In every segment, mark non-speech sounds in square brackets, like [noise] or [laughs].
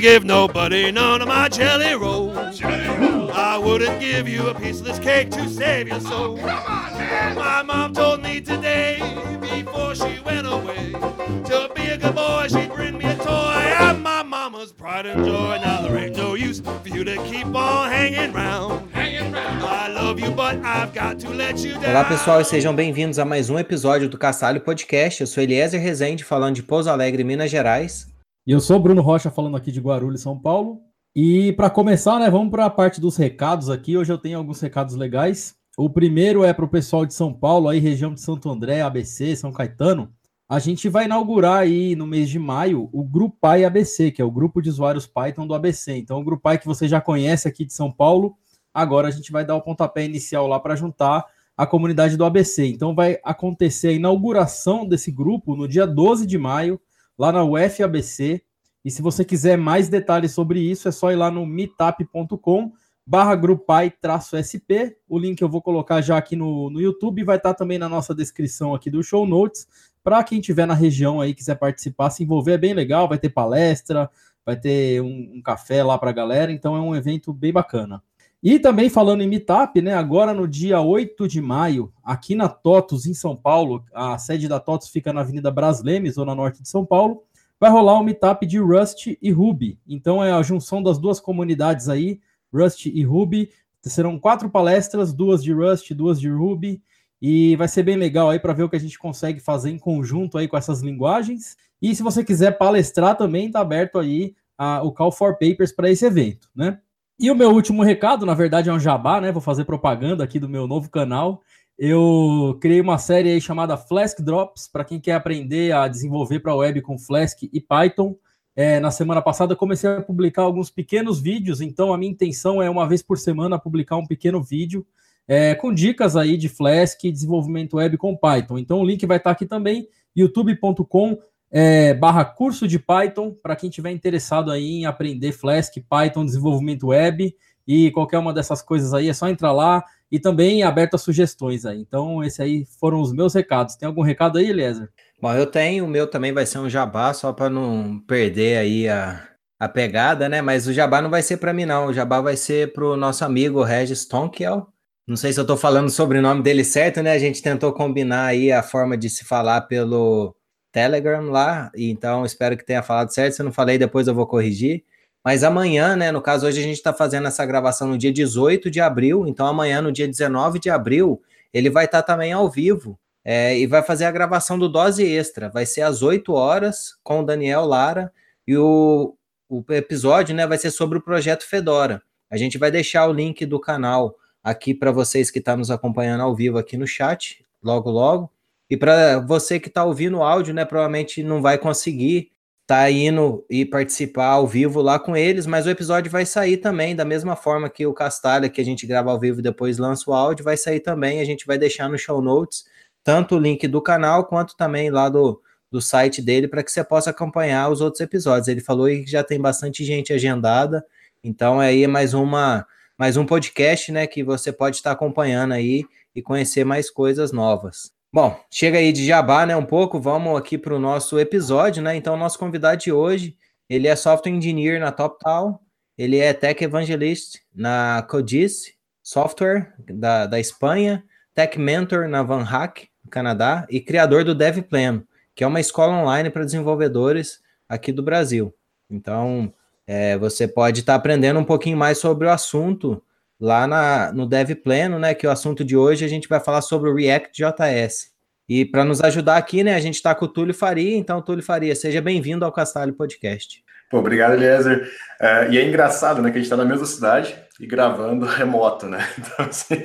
gonna give nobody none of my jelly rolls. Jelly rolls. I wouldn't give you a piece of this cake to save your soul. Oh, come on, man. My mom told me today, before she went away, to be a good boy, she'd bring me a toy. I'm my mama's pride and joy. Now there ain't no use for you to keep on hanging round. Hanging round. I love you, but I've got to let you down. Olá, pessoal, e sejam bem-vindos a mais um episódio do Castalho Podcast. Eu sou Eliezer Rezende, falando de Pouso Alegre, Minas Gerais. E eu sou Bruno Rocha, falando aqui de Guarulhos, São Paulo. E para começar, né, vamos para a parte dos recados aqui. Hoje eu tenho alguns recados legais. O primeiro é para o pessoal de São Paulo, aí região de Santo André, ABC, São Caetano. A gente vai inaugurar aí no mês de maio o Grupai ABC, que é o grupo de usuários Python do ABC. Então, o Grupai que você já conhece aqui de São Paulo, agora a gente vai dar o pontapé inicial lá para juntar a comunidade do ABC. Então, vai acontecer a inauguração desse grupo no dia 12 de maio, lá na UFABC. E se você quiser mais detalhes sobre isso, é só ir lá no meetup.com barra grupai-sp. O link eu vou colocar já aqui no, no YouTube, vai estar também na nossa descrição aqui do show notes. Para quem estiver na região aí, quiser participar, se envolver, é bem legal, vai ter palestra, vai ter um, um café lá para a galera, então é um evento bem bacana. E também falando em Meetup, né? Agora no dia 8 de maio, aqui na TOTUS, em São Paulo, a sede da TOTUS fica na Avenida Braslemes, zona norte de São Paulo, vai rolar um Meetup de Rust e Ruby. Então é a junção das duas comunidades aí, Rust e Ruby. Serão quatro palestras, duas de Rust, duas de Ruby, e vai ser bem legal aí para ver o que a gente consegue fazer em conjunto aí com essas linguagens. E se você quiser palestrar também, está aberto aí a, o Call for Papers para esse evento, né? E o meu último recado, na verdade, é um jabá, né? Vou fazer propaganda aqui do meu novo canal. Eu criei uma série aí chamada Flask Drops, para quem quer aprender a desenvolver para web com Flask e Python. É, na semana passada comecei a publicar alguns pequenos vídeos, então a minha intenção é uma vez por semana publicar um pequeno vídeo é, com dicas aí de Flask e desenvolvimento web com Python. Então o link vai estar aqui também, youtube.com é, barra curso de Python, para quem tiver interessado aí em aprender Flask, Python, desenvolvimento web e qualquer uma dessas coisas aí, é só entrar lá e também aberto a sugestões aí. Então, esses aí foram os meus recados. Tem algum recado aí, Eliezer? Bom, eu tenho, o meu também vai ser um jabá, só para não perder aí a, a pegada, né? Mas o jabá não vai ser para mim, não. O jabá vai ser para o nosso amigo Regis Tonkiel. Não sei se eu estou falando o sobrenome dele certo, né? A gente tentou combinar aí a forma de se falar pelo Telegram lá, então espero que tenha falado certo. Se eu não falei, depois eu vou corrigir. Mas amanhã, né? No caso, hoje a gente está fazendo essa gravação no dia 18 de abril, então amanhã, no dia 19 de abril, ele vai estar tá também ao vivo é, e vai fazer a gravação do Dose Extra. Vai ser às 8 horas com o Daniel Lara e o, o episódio né, vai ser sobre o projeto Fedora. A gente vai deixar o link do canal aqui para vocês que estão tá nos acompanhando ao vivo aqui no chat, logo, logo. E para você que está ouvindo o áudio, né, provavelmente não vai conseguir estar tá indo e participar ao vivo lá com eles, mas o episódio vai sair também, da mesma forma que o Castalha, que a gente grava ao vivo e depois lança o áudio, vai sair também. A gente vai deixar no show notes tanto o link do canal quanto também lá do, do site dele para que você possa acompanhar os outros episódios. Ele falou que já tem bastante gente agendada, então aí é mais uma mais um podcast, né, que você pode estar acompanhando aí e conhecer mais coisas novas. Bom, chega aí de jabá, né, um pouco, vamos aqui para o nosso episódio, né, então nosso convidado de hoje, ele é Software Engineer na TopTal, ele é Tech Evangelist na Codice Software da, da Espanha, Tech Mentor na Van Hack, no Canadá, e criador do DevPlano, que é uma escola online para desenvolvedores aqui do Brasil. Então, é, você pode estar tá aprendendo um pouquinho mais sobre o assunto lá na, no Dev Pleno, né? Que o assunto de hoje a gente vai falar sobre o React JS. E para nos ajudar aqui, né, a gente está com o Túlio Faria. Então, Túlio Faria, seja bem-vindo ao Castalho Podcast. Pô, obrigado, Eliezer. É, e é engraçado, né, que a gente está na mesma cidade e gravando [laughs] remoto, né? Então, assim,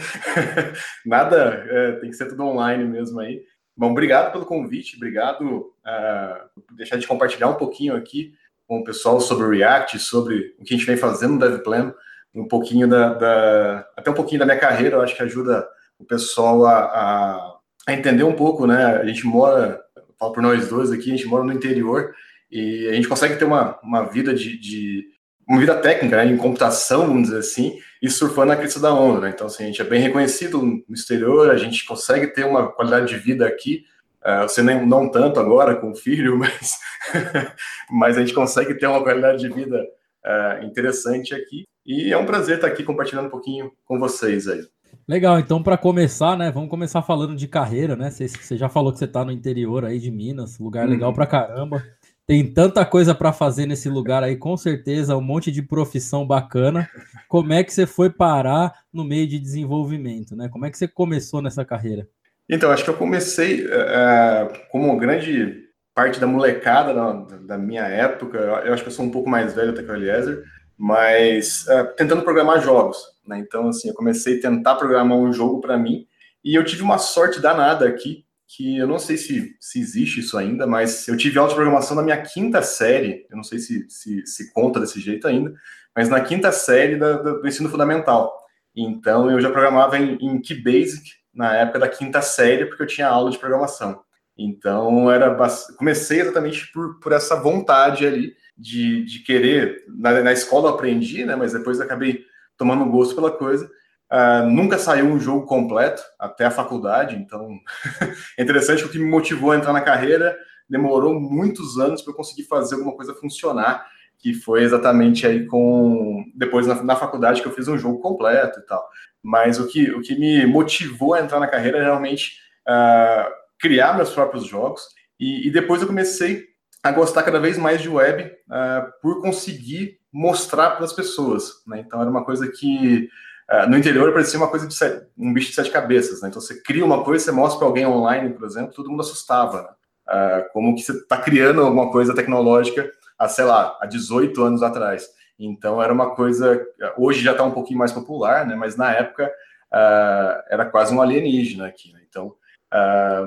[laughs] nada, é, tem que ser tudo online mesmo aí. Bom, obrigado pelo convite, obrigado uh, por deixar de compartilhar um pouquinho aqui com o pessoal sobre o React, sobre o que a gente vem fazendo no DevPlan, um pouquinho da, da, até um pouquinho da minha carreira, eu acho que ajuda o pessoal a, a, a entender um pouco, né? A gente mora, falo por nós dois aqui, a gente mora no interior e a gente consegue ter uma, uma vida de, de uma vida técnica, né, em computação, vamos dizer assim, e surfando na crista da onda, né? Então, assim, a gente é bem reconhecido no exterior, a gente consegue ter uma qualidade de vida aqui Uh, você não tanto agora com o filho, [laughs] mas, mas a gente consegue ter uma qualidade de vida uh, interessante aqui. E é um prazer estar aqui compartilhando um pouquinho com vocês aí. Legal, então para começar, né, vamos começar falando de carreira, né? Você já falou que você está no interior aí de Minas, lugar legal uhum. para caramba. Tem tanta coisa para fazer nesse lugar aí, com certeza, um monte de profissão bacana. Como é que você foi parar no meio de desenvolvimento, né? Como é que você começou nessa carreira? Então, acho que eu comecei uh, como grande parte da molecada da, da, minha época. Eu acho que eu sou um pouco mais velho até que o Eliezer, mas uh, tentando programar jogos. Né? Então, assim, eu comecei a tentar programar um jogo para mim e eu tive uma sorte danada aqui, que eu não sei se, se existe isso ainda, mas eu tive aula de programação na minha quinta série, eu não sei se, se, se conta desse jeito ainda, mas na quinta série da, da, do ensino fundamental. Então eu já programava em, em KeyBasic na época da quinta série, porque eu tinha aula de programação. Então era comecei exatamente por, por essa vontade ali de, de querer. Na, na escola aprendi, né? Mas depois acabei tomando gosto pela coisa. Uh, nunca saiu um jogo completo até a faculdade, então [laughs] é interessante o que me motivou a entrar na carreira demorou muitos anos para eu conseguir fazer alguma coisa funcionar, que foi exatamente aí com depois na, na, faculdade que eu fiz um jogo completo e tal. Mas o que, o que me motivou a entrar na carreira é realmente uh, criar meus próprios jogos e, e, depois eu comecei a gostar cada vez mais de web uh, por conseguir mostrar para as pessoas. Né? Então era uma coisa que Uh, no interior parecia uma coisa de sete, um bicho de sete cabeças, né? Então você cria uma coisa, você mostra para alguém online, por exemplo, todo mundo assustava, né? uh, como que você está criando alguma coisa tecnológica há, sei lá, há 18 anos atrás. Então era uma coisa, hoje já está um pouquinho mais popular, né? Mas na época era quase um alienígena aqui, né? Então,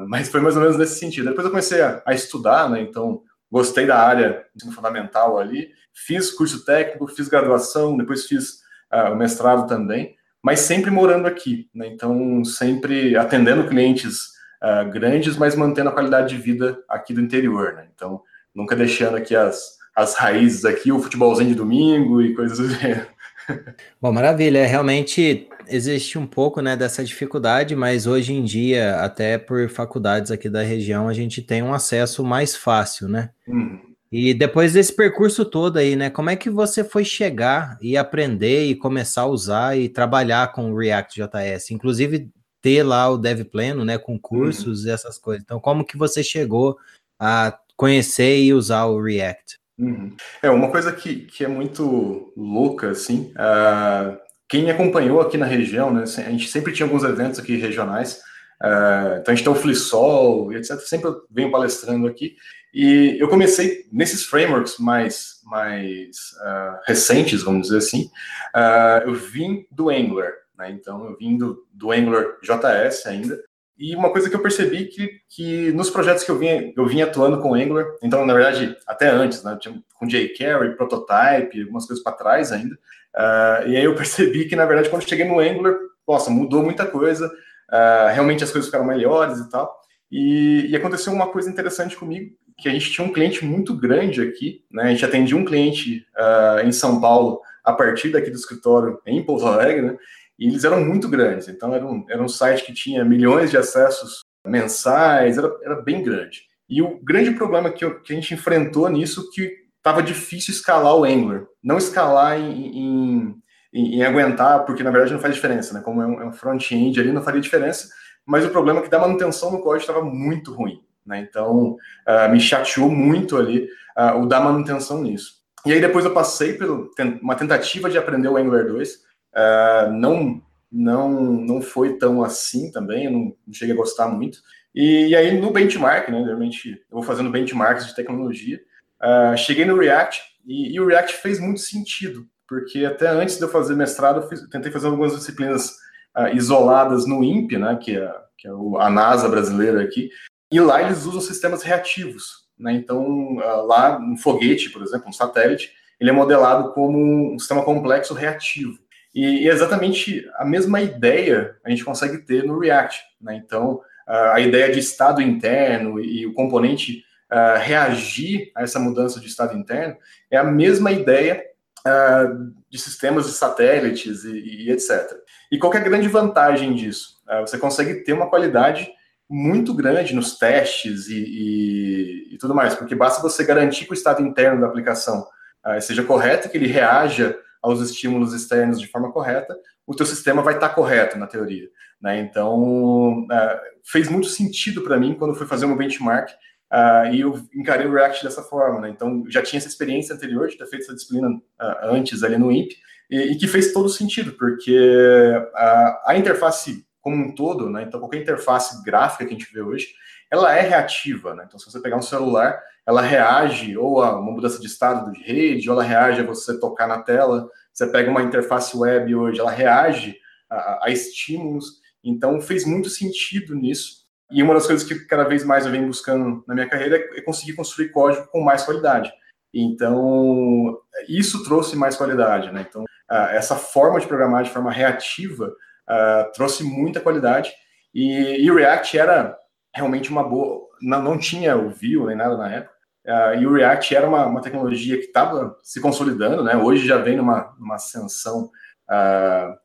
mas foi mais ou menos nesse sentido. Depois eu comecei a, a estudar, né? Então gostei da área fundamental ali, fiz curso técnico, fiz graduação, depois fiz uh, o mestrado também, mas sempre morando aqui, né? Então, sempre atendendo clientes uh, grandes, mas mantendo a qualidade de vida aqui do interior, né? Então, nunca deixando aqui as, as raízes aqui, o futebolzinho de domingo e coisas assim. [laughs] Bom, maravilha. Realmente existe um pouco né, dessa dificuldade, mas hoje em dia, até por faculdades aqui da região, a gente tem um acesso mais fácil, né? Uhum. E depois desse percurso todo aí, né? Como é que você foi chegar e aprender e começar a usar e trabalhar com o React JS? Inclusive ter lá o Dev Pleno, né? Com cursos uhum. e essas coisas. Então, como que você chegou a conhecer e usar o React? Uhum. É uma coisa que, que é muito louca, assim. Uh, quem me acompanhou aqui na região, né? A gente sempre tinha alguns eventos aqui regionais. Uh, então a gente tem o Flissol e etc. Sempre venho palestrando aqui. E eu comecei nesses frameworks mais, mais uh, recentes, vamos dizer assim. Uh, eu vim do Angular, né? então eu vim do, do Angular JS ainda. E uma coisa que eu percebi que, que nos projetos que eu vinha, eu vinha atuando com Angular, então, na verdade, até antes, né, tinha, com jQuery, Prototype, algumas coisas para trás ainda. Uh, e aí eu percebi que, na verdade, quando cheguei no Angular, nossa, mudou muita coisa, uh, realmente as coisas ficaram melhores e tal. E, e, aconteceu uma coisa interessante comigo, que a gente tinha um cliente muito grande aqui, né? A gente atendia um cliente uh, em São Paulo a partir daqui do escritório em Pouso Alegre, né? E eles eram muito grandes, então era um, era um site que tinha milhões de acessos mensais, era, era bem grande. E o grande problema que, eu, que a gente enfrentou nisso que estava difícil escalar o Angular. Não escalar em, em, em, em, aguentar, porque na verdade não faz diferença, né? Como é um, é um front-end ali, não faria diferença. Mas o problema é que da manutenção no código estava muito ruim. Né? Então, uh, me chateou muito ali uh, o dar manutenção nisso. E aí depois eu passei por uma tentativa de aprender o Angular 2. Uh, ah, não, não, não foi tão assim também, eu não, não cheguei a gostar muito. E, e, aí no benchmark, né, realmente eu vou fazendo benchmarks de tecnologia, cheguei no React e, e, o React fez muito sentido, porque até antes de eu fazer mestrado, eu fiz, tentei fazer algumas disciplinas isoladas no INPE, né, que é, que é a NASA brasileira aqui, e lá eles usam sistemas reativos. Né? Então, lá, um foguete, por exemplo, um satélite, ele é modelado como um sistema complexo reativo. E, é exatamente a mesma ideia a gente consegue ter no React. Né? Então, a ideia de estado interno e o componente reagir a essa mudança de estado interno é a mesma ideia de sistemas de satélites e, etc. E qual é a grande vantagem disso? Você consegue ter uma qualidade muito grande nos testes e, e, e, tudo mais, porque basta você garantir que o estado interno da aplicação seja correta, que ele reaja aos estímulos externos de forma correta, o teu sistema vai estar correto na teoria. Né? Então, fez muito sentido para mim quando fui fazer o meu benchmark Uh, e eu encarei o React dessa forma, né? Então, já tinha essa experiência anterior de ter feito essa disciplina uh, antes ali no INPE, e, e, que fez todo sentido, porque uh, a interface como um todo, né? Então, qualquer interface gráfica que a gente vê hoje, ela é reativa, né? Então, se você pegar um celular, ela reage ou a uma mudança de estado de rede, ou ela reage a você tocar na tela. Você pega uma interface web hoje, ela reage a, a estímulos. Então, fez muito sentido nisso. E uma das coisas que cada vez mais eu venho buscando na minha carreira é conseguir construir código com mais qualidade. Então, isso trouxe mais qualidade, né? Então, essa forma de programar de forma reativa trouxe muita qualidade. E, o React era realmente uma boa. Não, não tinha o Vue nem nada na época. e o React era uma, uma tecnologia que estava se consolidando, né? Hoje já vem numa, numa ascensão,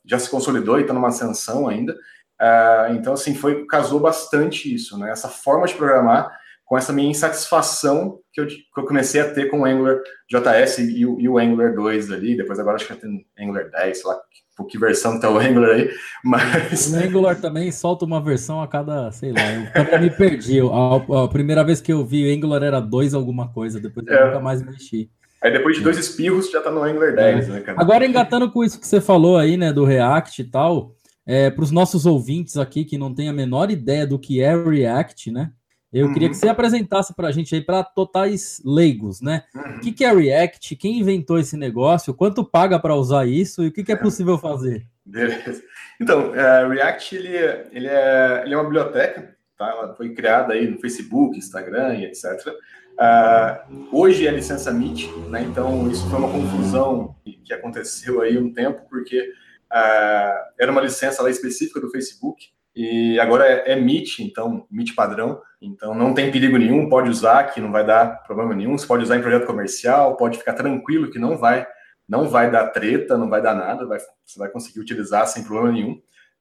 já se consolidou e está numa ascensão ainda. Uh, então, assim, foi, casou bastante isso, né? Essa forma de programar com essa minha insatisfação que eu, que eu comecei a ter com o Angular JS e o, e o Angular 2 ali, depois agora acho que tem Angular 10, sei lá por que versão tá o Angular aí, mas... O Angular também solta uma versão a cada, sei lá, eu também me perdi, a, a, primeira vez que eu vi o Angular era 2 alguma coisa, depois eu é. nunca mais mexi. Aí depois de dois espirros já tá no Angular 10, é. né, cara? Agora engatando com isso que você falou aí, né, do React e tal, é, para os nossos ouvintes aqui que não têm a menor ideia do que é React, né? Eu uhum. queria que você apresentasse para a gente aí para totais leigos, né? Uhum. O que, que, é React? Quem inventou esse negócio? Quanto paga para usar isso? E o que, que é possível fazer? Beleza. Então, uh, React ele, ele, é, ele é uma biblioteca, tá? Ela foi criada aí no Facebook, Instagram e etc. Uh, é, hoje é licença MIT, né? Então isso foi uma confusão que aconteceu aí um tempo porque Uh, era uma licença lá específica do Facebook e agora é, é Meet, então Meet padrão, então não tem perigo nenhum, pode usar que não vai dar problema nenhum, você pode usar em projeto comercial, pode ficar tranquilo que não vai não vai dar treta, não vai dar nada, vai, você vai conseguir utilizar sem problema nenhum.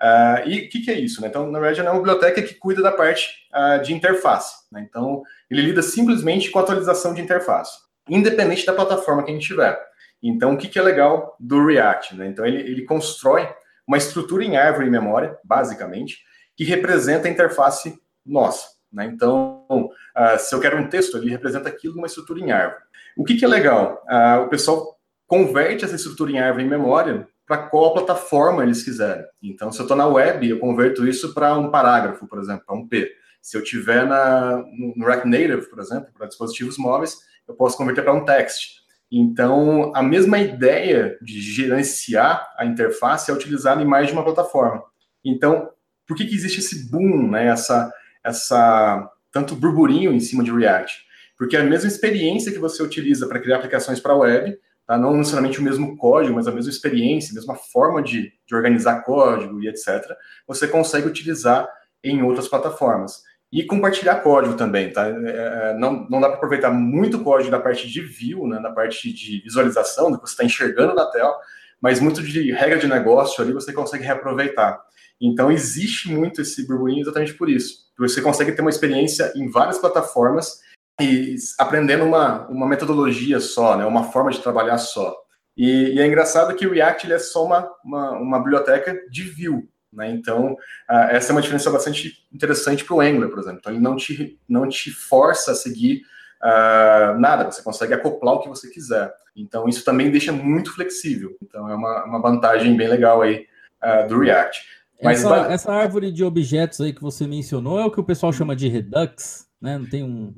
Uh, e o que, que, é isso? Né? Então, na verdade, é uma biblioteca que cuida da parte uh, de interface. Né? Então, ele lida simplesmente com a atualização de interface, independente da plataforma que a gente tiver. Então, o que, que é legal do React? Né? Então, ele, ele constrói uma estrutura em árvore em memória, basicamente, que representa a interface nossa. Né? Então, uh, se eu quero um texto, ele representa aquilo numa estrutura em árvore. O que, que é legal? Uh, o pessoal converte essa estrutura em árvore em memória para qual plataforma eles quiserem. Então, se eu estou na web, eu converto isso para um parágrafo, por exemplo, para um P. Se eu tiver na, no React Native, por exemplo, para dispositivos móveis, eu posso converter para um text. Então, a mesma ideia de gerenciar a interface é utilizada em mais de uma plataforma. Então, por que, que existe esse boom, né? Essa, essa tanto burburinho em cima de React? Porque a mesma experiência que você utiliza para criar aplicações para web, tá? não necessariamente o mesmo código, mas a mesma experiência, a mesma forma de, de organizar código e etc., você consegue utilizar em outras plataformas e compartilhar código também, tá? É, é não, não dá para aproveitar muito código da parte de view, né, da parte de visualização, do que você está enxergando na tela, mas muito de regra de negócio ali você consegue reaproveitar. Então existe muito esse burburinho exatamente por isso. Você consegue ter uma experiência em várias plataformas e aprendendo uma, uma metodologia só, né, uma forma de trabalhar só. E, e é engraçado que o React é só uma, uma, uma biblioteca de view, né? Então, uh, essa é uma diferença bastante interessante para o Angular, por exemplo. Então, ele não te, não te força a seguir uh, nada, você consegue acoplar o que você quiser. Então, isso também deixa muito flexível. Então, é uma, uma vantagem bem legal aí uh, do React. Mas, essa, essa, árvore de objetos aí que você mencionou é o que o pessoal chama de Redux, né? Não tem um.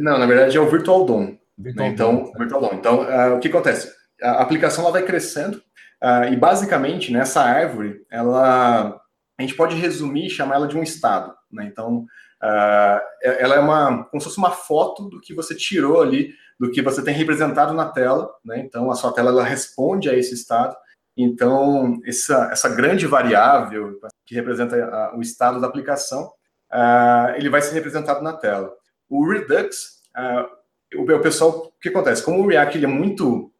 Não, na verdade é o Virtual DOM. Virtual né? Então, DOM, Virtual DOM. Então, o que acontece? A aplicação ela vai crescendo Uh, e basicamente, nessa árvore, ela a gente pode resumir e chamar ela de um estado. Né? Então, uh, ela é uma como se fosse uma foto do que você tirou ali, do que você tem representado na tela. Né? Então, a sua tela ela responde a esse estado. Então, essa, essa grande variável que representa a, o estado da aplicação, uh, ele vai ser representado na tela. O Redux, o, o, pessoal, o que acontece? Como o React ele é muito,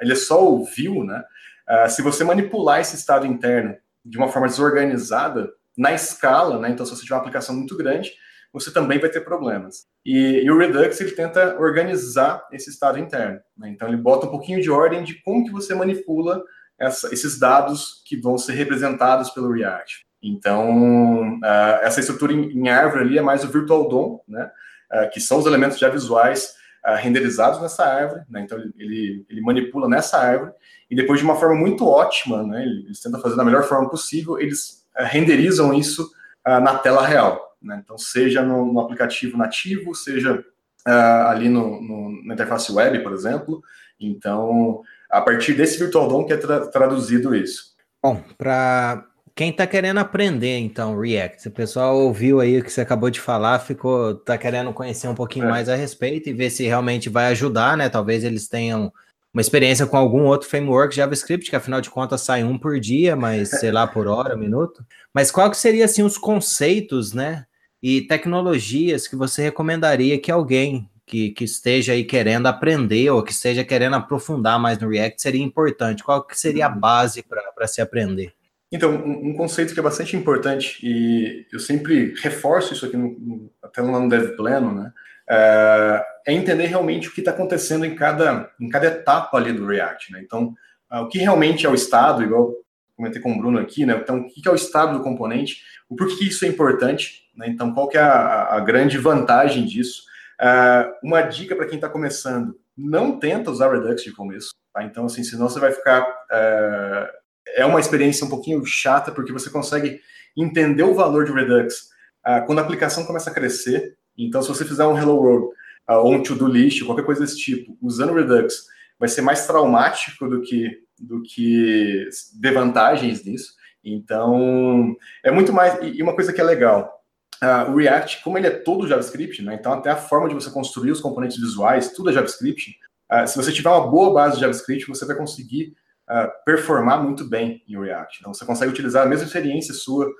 ele é só o view, né? Uh, se você manipular esse estado interno de uma forma desorganizada, na escala, né, então se você tiver uma aplicação muito grande, você também vai ter problemas. E, e o Redux ele tenta organizar esse estado interno. Né? Então ele bota um pouquinho de ordem de como que você manipula essa, esses dados que vão ser representados pelo React. Então uh, essa estrutura em, em, árvore ali é mais o Virtual DOM, né? Uh, que são os elementos já visuais uh, renderizados nessa árvore. Né? Então ele, ele, manipula nessa árvore e depois de uma forma muito ótima, né? eles tentam fazer da melhor forma possível, eles renderizam isso na tela real. Né? Então, seja no, no, aplicativo nativo, seja uh, ali no, no, na interface web, por exemplo. Então, a partir desse Virtual DOM que é tra traduzido isso. Bom, para quem está querendo aprender, então, React, o pessoal ouviu aí o que você acabou de falar, ficou, tá querendo conhecer um pouquinho é. mais a respeito e ver se realmente vai ajudar, né? Talvez eles tenham uma experiência com algum outro framework JavaScript, que afinal de contas sai um por dia, mas [laughs] sei lá, por hora, minuto. Mas qual que seria assim os conceitos, né? e tecnologias que você recomendaria que alguém que, que esteja aí querendo aprender ou que esteja querendo aprofundar mais no React seria importante? Qual que seria a uhum. base para se aprender? Então, um, um, conceito que é bastante importante, e eu sempre reforço isso aqui no, no, até lá no Dev Pleno, né? É, é entender realmente o que está acontecendo em cada, em cada etapa ali do React, né? Então, uh, o que realmente é o estado, igual comentei com o Bruno aqui, né? Então, o que é o estado do componente, o porquê isso é importante, né? Então, qual que é a, a grande vantagem disso? Uh, uma dica para quem está começando, não tenta usar Redux de começo, tá? Então, assim, senão você vai ficar... Uh, é uma experiência um pouquinho chata, porque você consegue entender o valor de Redux uh, quando a aplicação começa a crescer. Então, se você fizer um Hello World ou um to-do list, qualquer coisa desse tipo, usando Redux, vai ser mais traumático do que do que de vantagens nisso. Então, é muito mais. E uma coisa que é legal, uh, o React, como ele é todo JavaScript, né, então até a forma de você construir os componentes visuais, tudo é JavaScript. Uh, se você tiver uma boa base de JavaScript, você vai conseguir uh, performar muito bem em React. Então, você consegue utilizar a mesma experiência sua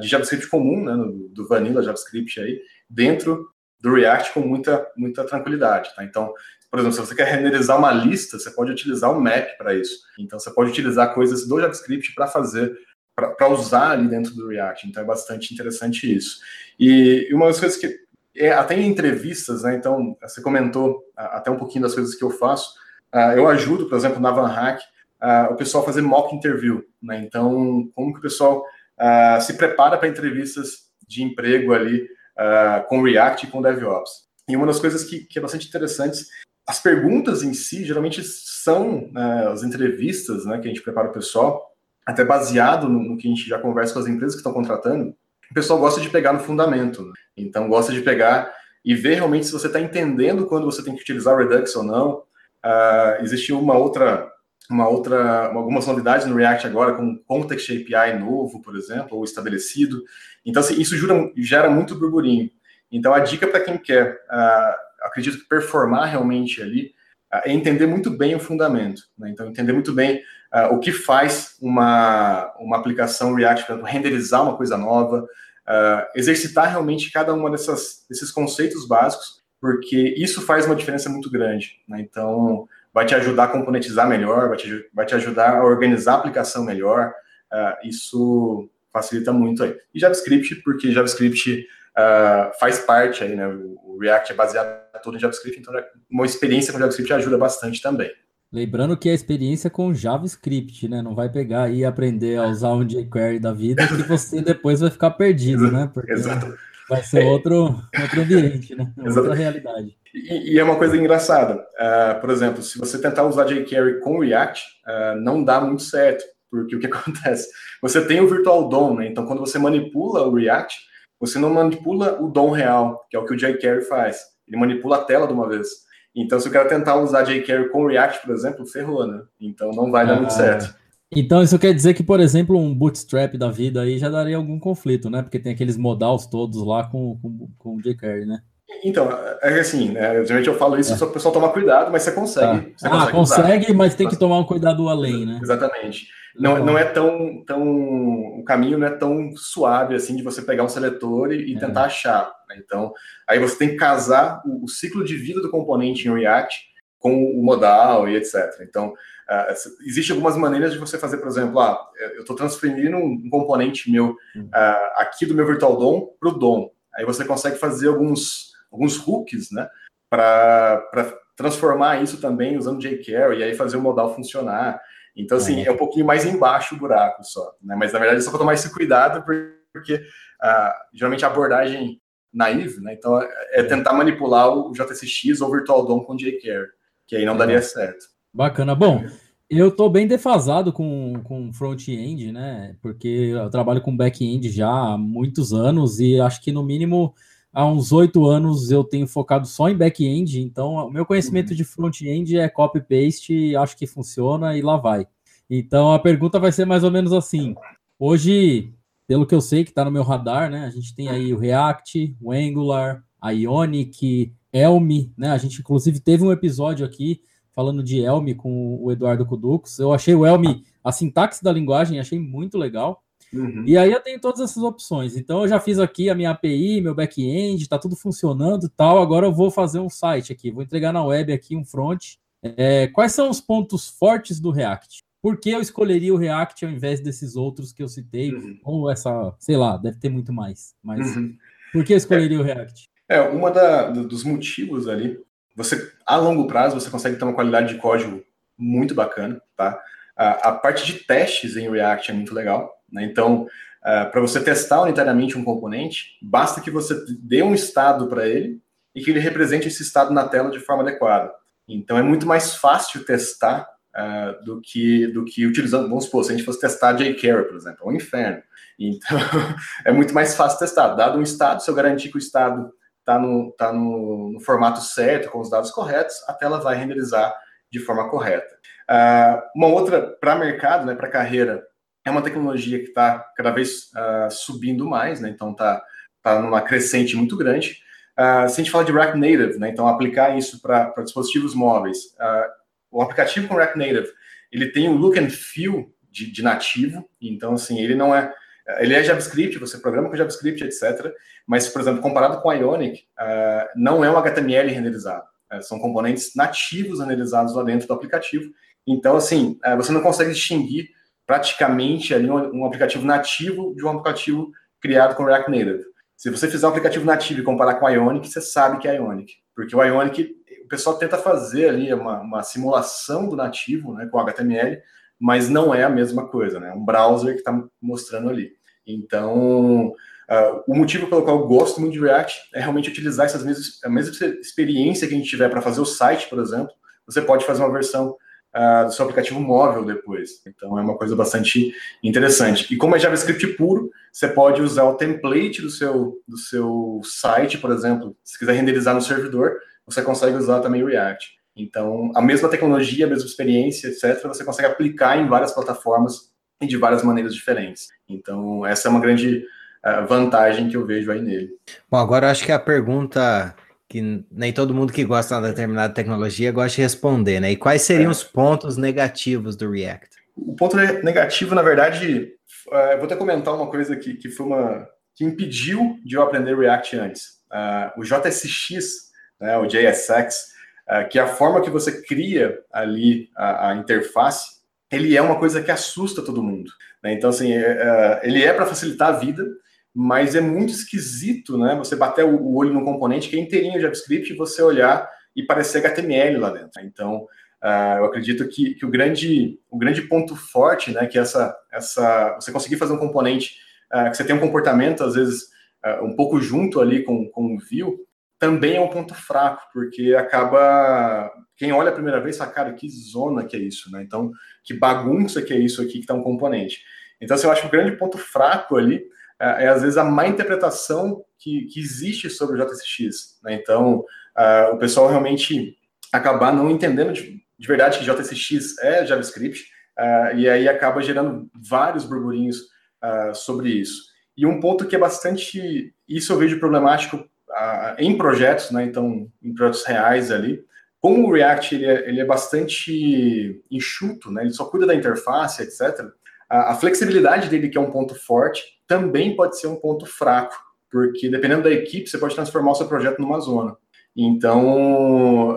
de JavaScript comum, né, do, Vanilla JavaScript aí, dentro do React com muita, muita tranquilidade. Tá? Então, por exemplo, se você quer renderizar uma lista, você pode utilizar o map para isso. Então, você pode utilizar coisas do JavaScript para fazer, para usar ali dentro do React. Então, é bastante interessante isso. E uma das coisas que, é, até em entrevistas, né? Então, você comentou até um pouquinho das coisas que eu faço. Uh, eu ajudo, por exemplo, na VanHack, uh, o pessoal fazer mock interview. Né? Então, como que o pessoal uh, se prepara para entrevistas de emprego ali com React e com DevOps. E uma das coisas que, que é bastante interessante as perguntas em si, geralmente, são né, as entrevistas né, que a gente prepara o pessoal, até baseado no, no, que a gente já conversa com as empresas que estão contratando. O pessoal gosta de pegar no fundamento. Né? Então, gosta de pegar e ver realmente se você está entendendo quando você tem que utilizar Redux ou não. Uh, existe uma outra, uma outra, algumas novidades no React agora, com Context API novo, por exemplo, ou estabelecido. Então, assim, isso gera, gera muito burburinho. Então, a dica para quem quer uh, acredito que performar realmente ali uh, é entender muito bem o fundamento. Né? Então, entender muito bem uh, o que faz uma, uma aplicação React, para renderizar uma coisa nova, exercitar realmente cada um desses conceitos básicos, porque isso faz uma diferença muito grande. Né? Então, vai te ajudar a componentizar melhor, vai te, vai te ajudar a organizar a aplicação melhor. isso facilita muito aí. E JavaScript, porque JavaScript uh, faz parte aí, né? O React é baseado todo em JavaScript, então né, uma experiência com JavaScript ajuda bastante também. Lembrando que é a experiência com JavaScript, né? Não vai pegar e aprender a usar um jQuery da vida que você [laughs] depois vai ficar perdido, né? Porque Exato. Vai ser outro, outro ambiente, né? Outra realidade. E, e, é uma coisa engraçada. Uh, por exemplo, se você tentar usar jQuery com React, uh, não dá muito certo. Porque o que [laughs] acontece? Você tem o Virtual DOM, né? Então, quando você manipula o React, você não manipula o DOM real, que é o que o jQuery faz. Ele manipula a tela de uma vez. Então, se eu quero tentar usar jQuery com React, por exemplo, ferrou, né? Então, não vai dar muito ah. certo. Então, isso quer dizer que, por exemplo, um bootstrap da vida aí já daria algum conflito, né? Porque tem aqueles modals todos lá com, com, com o jQuery, né? Então, é assim, né? Geralmente eu falo isso é. só para o pessoal tomar cuidado, mas você consegue. Você ah, consegue, consegue mas tem que tomar um cuidado além, né? Exatamente. Não, não é tão, tão. O caminho não é tão suave assim de você pegar um seletor e, e é. tentar achar. Né? Então, aí você tem que casar o, o, ciclo de vida do componente em React com o modal e etc. Então, uh, existem algumas maneiras de você fazer, por exemplo, ah, eu estou transferindo um componente meu uh, aqui do meu Virtual DOM para o DOM. aí você consegue fazer alguns, alguns hooks, né? Para transformar isso também usando jQuery e aí fazer o modal funcionar. Então, assim, é, é um pouquinho mais embaixo o buraco só, né? Mas, na verdade, só para tomar esse cuidado, porque uh, geralmente a abordagem naive, né? Então, é, é tentar manipular o JSX ou Virtual DOM com jQuery, que aí não daria certo. Bacana. Bom, eu estou bem defasado com, com front-end, né? Porque eu trabalho com back-end já há muitos anos e acho que no mínimo há uns oito anos eu tenho focado só em back-end. Então, o meu conhecimento uhum. de front-end é copy-paste, acho que funciona e lá vai. Então, a pergunta vai ser mais ou menos assim. Hoje, pelo que eu sei que está no meu radar, né? A gente tem aí o React, o Angular, a Ionic, Elm, né? A gente inclusive teve um episódio aqui falando de Elm com o Eduardo Kudux. Eu achei o Elm, a sintaxe da linguagem, achei muito legal. Uhum. E aí eu tenho todas essas opções. Então eu já fiz aqui a minha API, meu back-end, está tudo funcionando e tal. Agora eu vou fazer um site aqui, vou entregar na web aqui um front. É, quais são os pontos fortes do React? Por que eu escolheria o React ao invés desses outros que eu citei? Uhum. Ou essa, sei lá, deve ter muito mais. Mas uhum. por que eu escolheria é, o React? É, uma da, dos motivos ali você a longo prazo você consegue ter uma qualidade de código muito bacana, tá? A, a parte de testes em React é muito legal, né? Então, uh, para você testar unitariamente um componente, basta que você dê um estado para ele e que ele represente esse estado na tela de forma adequada. Então, é muito mais fácil testar uh, do que do que utilizando, vamos supor, se a gente fosse testar jQuery, por exemplo, é um inferno. Então, [laughs] é muito mais fácil testar. Dado um estado, se eu garantir que o estado está no, tá no, no, formato certo, com os dados corretos, a tela vai renderizar de forma correta. Uh, uma outra para mercado, né, para carreira, é uma tecnologia que está cada vez uh, subindo mais, né, então está tá numa crescente muito grande. Uh, se a gente fala de React Native, né, então aplicar isso para dispositivos móveis, o aplicativo com React Native, ele tem o look and feel de, de nativo, então assim, ele não é ele é JavaScript, você programa com JavaScript, etc. Mas, por exemplo, comparado com Ionic, uh, não é um HTML renderizado. Uh, são componentes nativos renderizados lá dentro do aplicativo. Então, assim, uh, você não consegue distinguir praticamente ali um, um, aplicativo nativo de um aplicativo criado com React Native. Se você fizer um aplicativo nativo e comparar com Ionic, você sabe que é Ionic. Porque o Ionic, o pessoal tenta fazer ali uma, uma simulação do nativo né, com HTML, mas não é a mesma coisa, né? É um browser que está mostrando ali. Então, uh, o motivo pelo qual eu gosto muito de React é realmente utilizar essas mesmas, a mesma experiência que a gente tiver para fazer o site, por exemplo, você pode fazer uma versão uh, do seu aplicativo móvel depois. Então, é uma coisa bastante interessante. E como é JavaScript puro, você pode usar o template do seu, do seu site, por exemplo, se quiser renderizar no servidor, você consegue usar também o React. Então, a mesma tecnologia, a mesma experiência, etc., você consegue aplicar em várias plataformas e de várias maneiras diferentes. Então, essa é uma grande uh, vantagem que eu vejo aí nele. Bom, agora eu acho que a pergunta que nem todo mundo que gosta de uma determinada tecnologia gosta de responder, né? E quais seriam é. os pontos negativos do React? O ponto negativo, na verdade, uh, vou até comentar uma coisa que, que foi uma que impediu de eu aprender React antes. Uh, o JSX, né, o JSX, que é a forma que você cria ali a, a interface, ele é uma coisa que assusta todo mundo. Né? Então, assim, é, é, ele é para facilitar a vida, mas é muito esquisito, né? Você bater o olho num componente que é inteirinho JavaScript e você olhar e parecer HTML lá dentro. Então, uh, eu acredito que, que, o, grande, o grande ponto forte, né, que essa, essa, você conseguir fazer um componente uh, que você tem um comportamento, às vezes, uh, um pouco junto ali com, com o view, também é um ponto fraco, porque acaba. Quem olha a primeira vez fala, cara, que zona que é isso, né? Então, que bagunça que é isso aqui que está um componente. Então, assim, eu acho que o grande ponto fraco ali é, é às vezes, a má interpretação que, que existe sobre o JSX. Né? Então, uh, o pessoal realmente acabar não entendendo de, de verdade que JSX é JavaScript, uh, e aí acaba gerando vários burburinhos uh, sobre isso. E um ponto que é bastante. Isso eu vejo problemático em projetos, né? Então, em projetos reais ali. Como o React ele é, ele é bastante enxuto, né? Ele só cuida da interface, etc. A, a, flexibilidade dele, que é um ponto forte, também pode ser um ponto fraco, porque dependendo da equipe, você pode transformar o seu projeto numa zona. Então,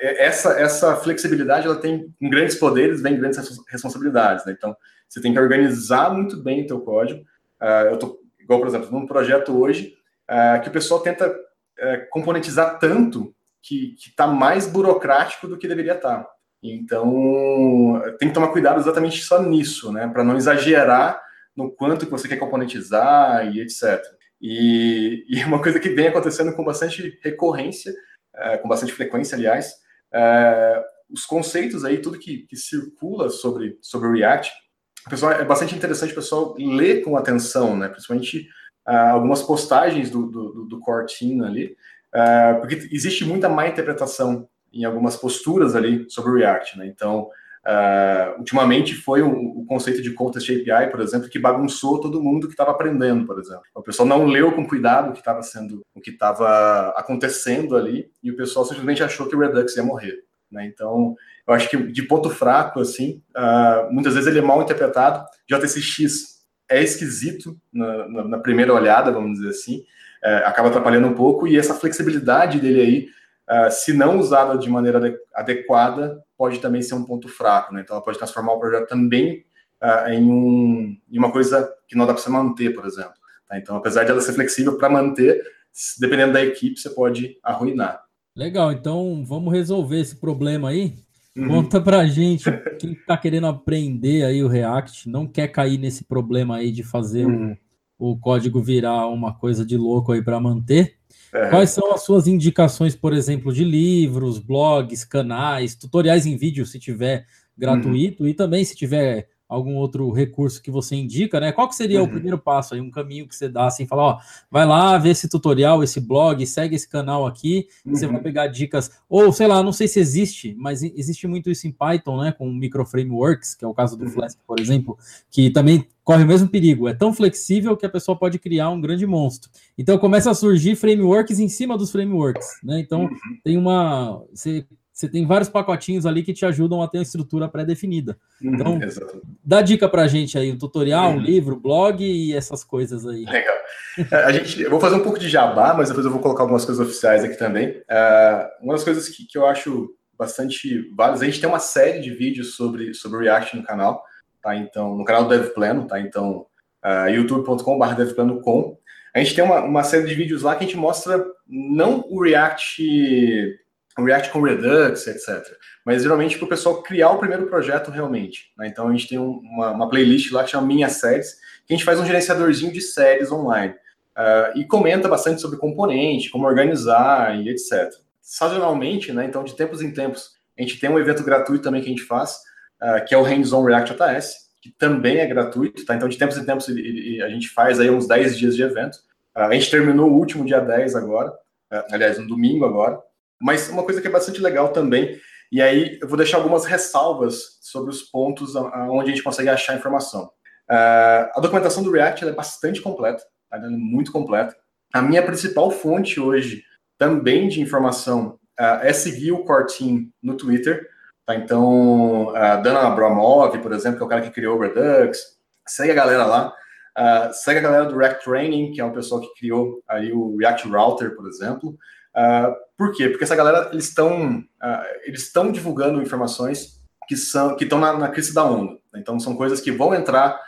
essa, essa flexibilidade ela tem grandes poderes, vem grandes responsabilidades. Né? Então, você tem que organizar muito bem o teu código. Uh, eu tô, igual, por exemplo, num projeto hoje, uh, que o pessoal tenta uh, componentizar tanto que está mais burocrático do que deveria estar. Tá. Então, tem que tomar cuidado exatamente só nisso, né? Para não exagerar no quanto que você quer componentizar e etc. E, e uma coisa que vem acontecendo com bastante recorrência, uh, com bastante frequência, aliás, os conceitos aí, tudo que, que circula sobre, sobre o React, pessoal, é bastante interessante o pessoal ler com atenção, né? Principalmente uh, algumas postagens do, do, do core team ali, uh, porque existe muita má interpretação em algumas posturas ali sobre o React, né? Então, uh, ultimamente foi o, o, conceito de Contest API, por exemplo, que bagunçou todo mundo que estava aprendendo, por exemplo. O pessoal não leu com cuidado o que estava sendo, o que estava acontecendo ali, e o pessoal simplesmente achou que o Redux ia morrer. Né? Então, eu acho que de ponto fraco, assim, uh, muitas vezes ele é mal interpretado. JSX é esquisito na, na, na primeira olhada, vamos dizer assim, uh, acaba atrapalhando um pouco, e essa flexibilidade dele aí, uh, se não usada de maneira adequada, pode também ser um ponto fraco. Né? Então, ela pode transformar o projeto também ah, em, um, em uma coisa que não dá para você manter, por exemplo. Tá? Então, apesar de ela ser flexível para manter, dependendo da equipe, você pode arruinar. Legal, então vamos resolver esse problema aí. Uhum. Conta pra gente quem tá querendo aprender aí o React, não quer cair nesse problema aí de fazer uhum. o, o, código virar uma coisa de louco aí para manter. É. Quais são as suas indicações, por exemplo, de livros, blogs, canais, tutoriais em vídeo, se tiver gratuito, uhum. e também se tiver algum outro recurso que você indica, né? Qual que seria uhum. o primeiro passo aí, um caminho que você dá assim, falar, ó, vai lá ver esse tutorial, esse blog, segue esse canal aqui, uhum. você vai uhum. pegar dicas, ou sei lá, não sei se existe, mas existe muito isso em Python, né, com micro frameworks, que é o caso do uhum. Flask, por exemplo, que também corre o mesmo perigo, é tão flexível que a pessoa pode criar um grande monstro. Então começa a surgir frameworks em cima dos frameworks, né? Então uhum. tem uma, você você tem vários pacotinhos ali que te ajudam a ter uma estrutura pré-definida. Uhum, então, dá dica para a gente aí, um tutorial, um uhum. livro, blog e essas coisas aí. Legal. É, a gente, eu vou fazer um pouco de jabá, mas depois eu vou colocar algumas coisas oficiais aqui também. Uh, uma das coisas que, que eu acho bastante válidas, a gente tem uma série de vídeos sobre, sobre React no canal, tá? Então, no canal do DevPlano, tá? Então, uh, youtube.com.br devplano.com. A gente tem uma, uma série de vídeos lá que a gente mostra não o React React com Redux, etc. Mas geralmente para o pessoal criar o primeiro projeto realmente. Né? Então a gente tem um, uma, uma, playlist lá que chama Minhas Séries, que a gente faz um gerenciadorzinho de séries online. Uh, e comenta bastante sobre componente, como organizar e etc. Sazonalmente, né? Então, de tempos em tempos, a gente tem um evento gratuito também que a gente faz, uh, que é o Hands-on React JS, que também é gratuito, tá? Então, de tempos em tempos, a gente faz aí uns 10 dias de evento. Uh, a gente terminou o último dia 10 agora, aliás, no domingo agora. Mas uma coisa que é bastante legal também, e aí eu vou deixar algumas ressalvas sobre os pontos onde a gente consegue achar informação. Uh, a documentação do React é bastante completa, tá? é muito completa. A minha principal fonte hoje também de informação uh, é seguir o Core Team no Twitter. Tá? Então, uh, Dana Abramov, por exemplo, que é o cara que criou o Redux, segue a galera lá. Uh, segue a galera do React Training, que é o pessoal que criou aí o React Router, por exemplo. Uh, por quê? Porque essa galera eles estão uh, eles estão divulgando informações que são que estão na, na crise da onda. Né? Então são coisas que vão entrar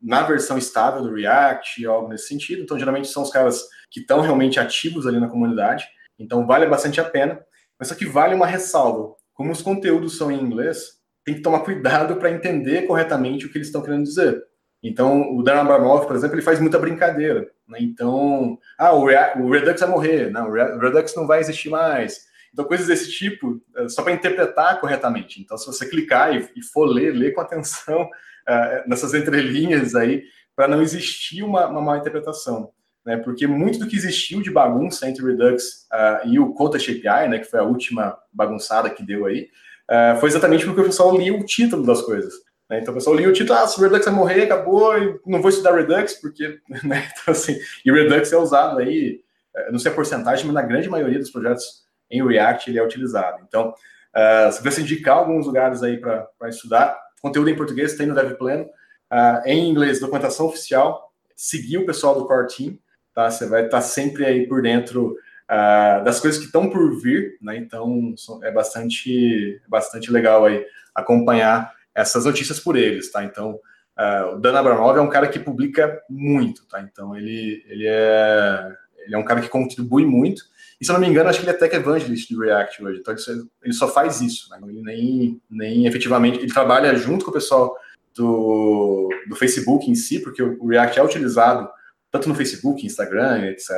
na versão estável do React, algo nesse sentido. Então geralmente são os caras que estão realmente ativos ali na comunidade. Então vale bastante a pena. Mas só que vale uma ressalva. Como os conteúdos são em inglês, tem que tomar cuidado para entender corretamente o que eles estão querendo dizer. Então, o Dan Abramov, por exemplo, ele faz muita brincadeira. Né? Então, ah, o, Redux vai morrer, não, o Redux não vai existir mais. Então, coisas desse tipo, eh, só para interpretar corretamente. Então, se você clicar e, e for ler, ler com atenção uh, [laughs] nessas entrelinhas aí, para não existir uma, uma má interpretação. Né? Porque muito do que existiu de bagunça entre o Redux uh, e o Contest API, né, que foi a última bagunçada que deu aí, uh, foi exatamente porque o pessoal lia o título das coisas. Né? Então o pessoal lia o título, ah, se o Redux vai morrer, acabou, não vou estudar Redux, porque, [laughs] né? Então, assim, e Redux é usado aí, é, não sei a porcentagem, mas na grande maioria dos projetos em React ele é utilizado. Então, uh, se você indicar alguns lugares aí para estudar, conteúdo em português tem no DevPlano, uh, em inglês, documentação oficial, seguir o pessoal do Core Team, tá? Você vai estar tá sempre aí por dentro uh, das coisas que estão por vir, né? Então, é bastante, bastante legal aí acompanhar essas notícias por eles, tá? Então, uh, o Dan Abramov é um cara que publica muito, tá? Então, ele, ele é ele é um cara que contribui muito. E se eu não me engano, acho que ele é tech evangelist do React hoje. Então ele só faz isso, né? Ele nem, nem efetivamente. Ele trabalha junto com o pessoal do, do Facebook em si, porque o React é utilizado tanto no Facebook, Instagram, etc.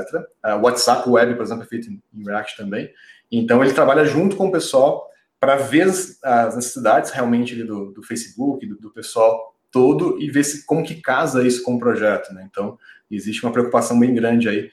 Uh, WhatsApp Web, por exemplo, é feito em React também. Então ele trabalha junto com o pessoal para ver as, as, necessidades realmente do, do Facebook, do, do, pessoal todo e ver se, como que casa isso com o projeto. Né? Então existe uma preocupação bem grande aí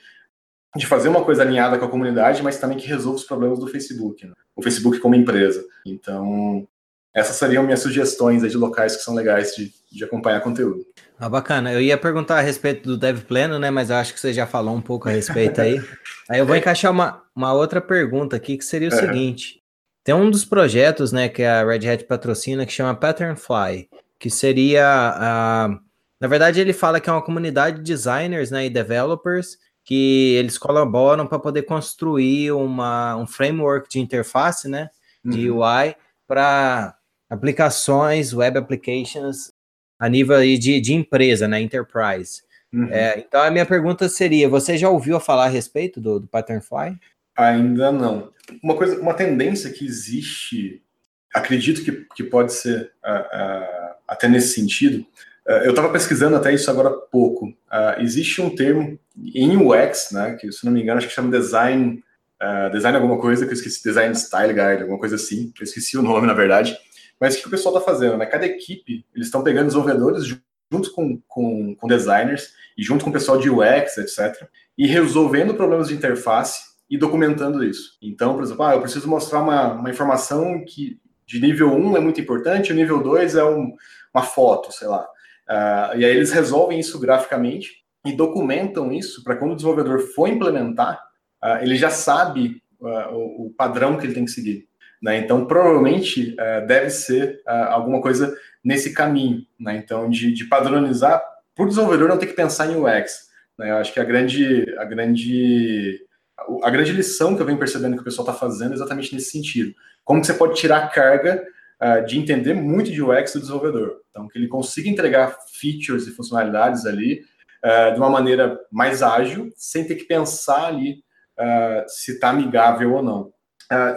de fazer uma coisa alinhada com a comunidade, mas também que resolva os problemas do Facebook, né? o Facebook como empresa. Então, essas seriam minhas sugestões de locais que são legais de, de acompanhar conteúdo. Ah, bacana. Eu ia perguntar a respeito do Dev Pleno, né? Mas eu acho que você já falou um pouco a respeito aí. [laughs] aí eu vou encaixar uma, uma outra pergunta aqui, que seria o seguinte. Tem um dos projetos, né, que a Red Hat patrocina, que chama Patternfly, que seria a... Na verdade, ele fala que é uma comunidade de designers né, e developers que eles colaboram para poder construir uma, um framework de interface, né, de uhum. UI, para aplicações, web applications, a nível de, de empresa, né, enterprise. Uhum. É, então, a minha pergunta seria, você já ouviu falar a respeito do, do Patternfly? Ainda não. Uma coisa, uma tendência que existe, acredito que, que pode ser uh, uh, até nesse sentido, uh, eu estava pesquisando até isso agora há pouco. existe um termo em UX, né, que se não me engano acho que chama design, design alguma coisa, que eu esqueci, design style guide, alguma coisa assim, eu esqueci o nome na verdade. Mas o que o pessoal está fazendo? Né? Cada equipe, eles estão pegando desenvolvedores junto com, com, com designers e junto com o pessoal de UX, etc., e resolvendo problemas de interface e documentando isso. Então, por exemplo, ah, eu preciso mostrar uma, uma informação que de nível 1 é muito importante, o nível 2 é um, uma foto, sei lá. Uh, e aí eles resolvem isso graficamente e documentam isso para quando o desenvolvedor for implementar, uh, ele já sabe uh, o, o, padrão que ele tem que seguir. Né? Então, provavelmente deve ser alguma coisa nesse caminho. Né? Então, de, de padronizar, para o desenvolvedor não ter que pensar em UX. Né? Eu acho que a grande, a grande a grande lição que eu venho percebendo que o pessoal está fazendo é exatamente nesse sentido. Como que você pode tirar a carga uh, de entender muito de UX do desenvolvedor. Então, que ele consiga entregar features e funcionalidades ali uh, de uma maneira mais ágil, sem ter que pensar ali uh, se está amigável ou não.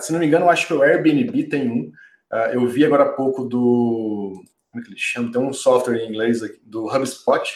se não me engano, eu acho que o Airbnb tem um. eu vi agora há pouco do... Como é que ele chama? Tem um software em inglês aqui, do HubSpot.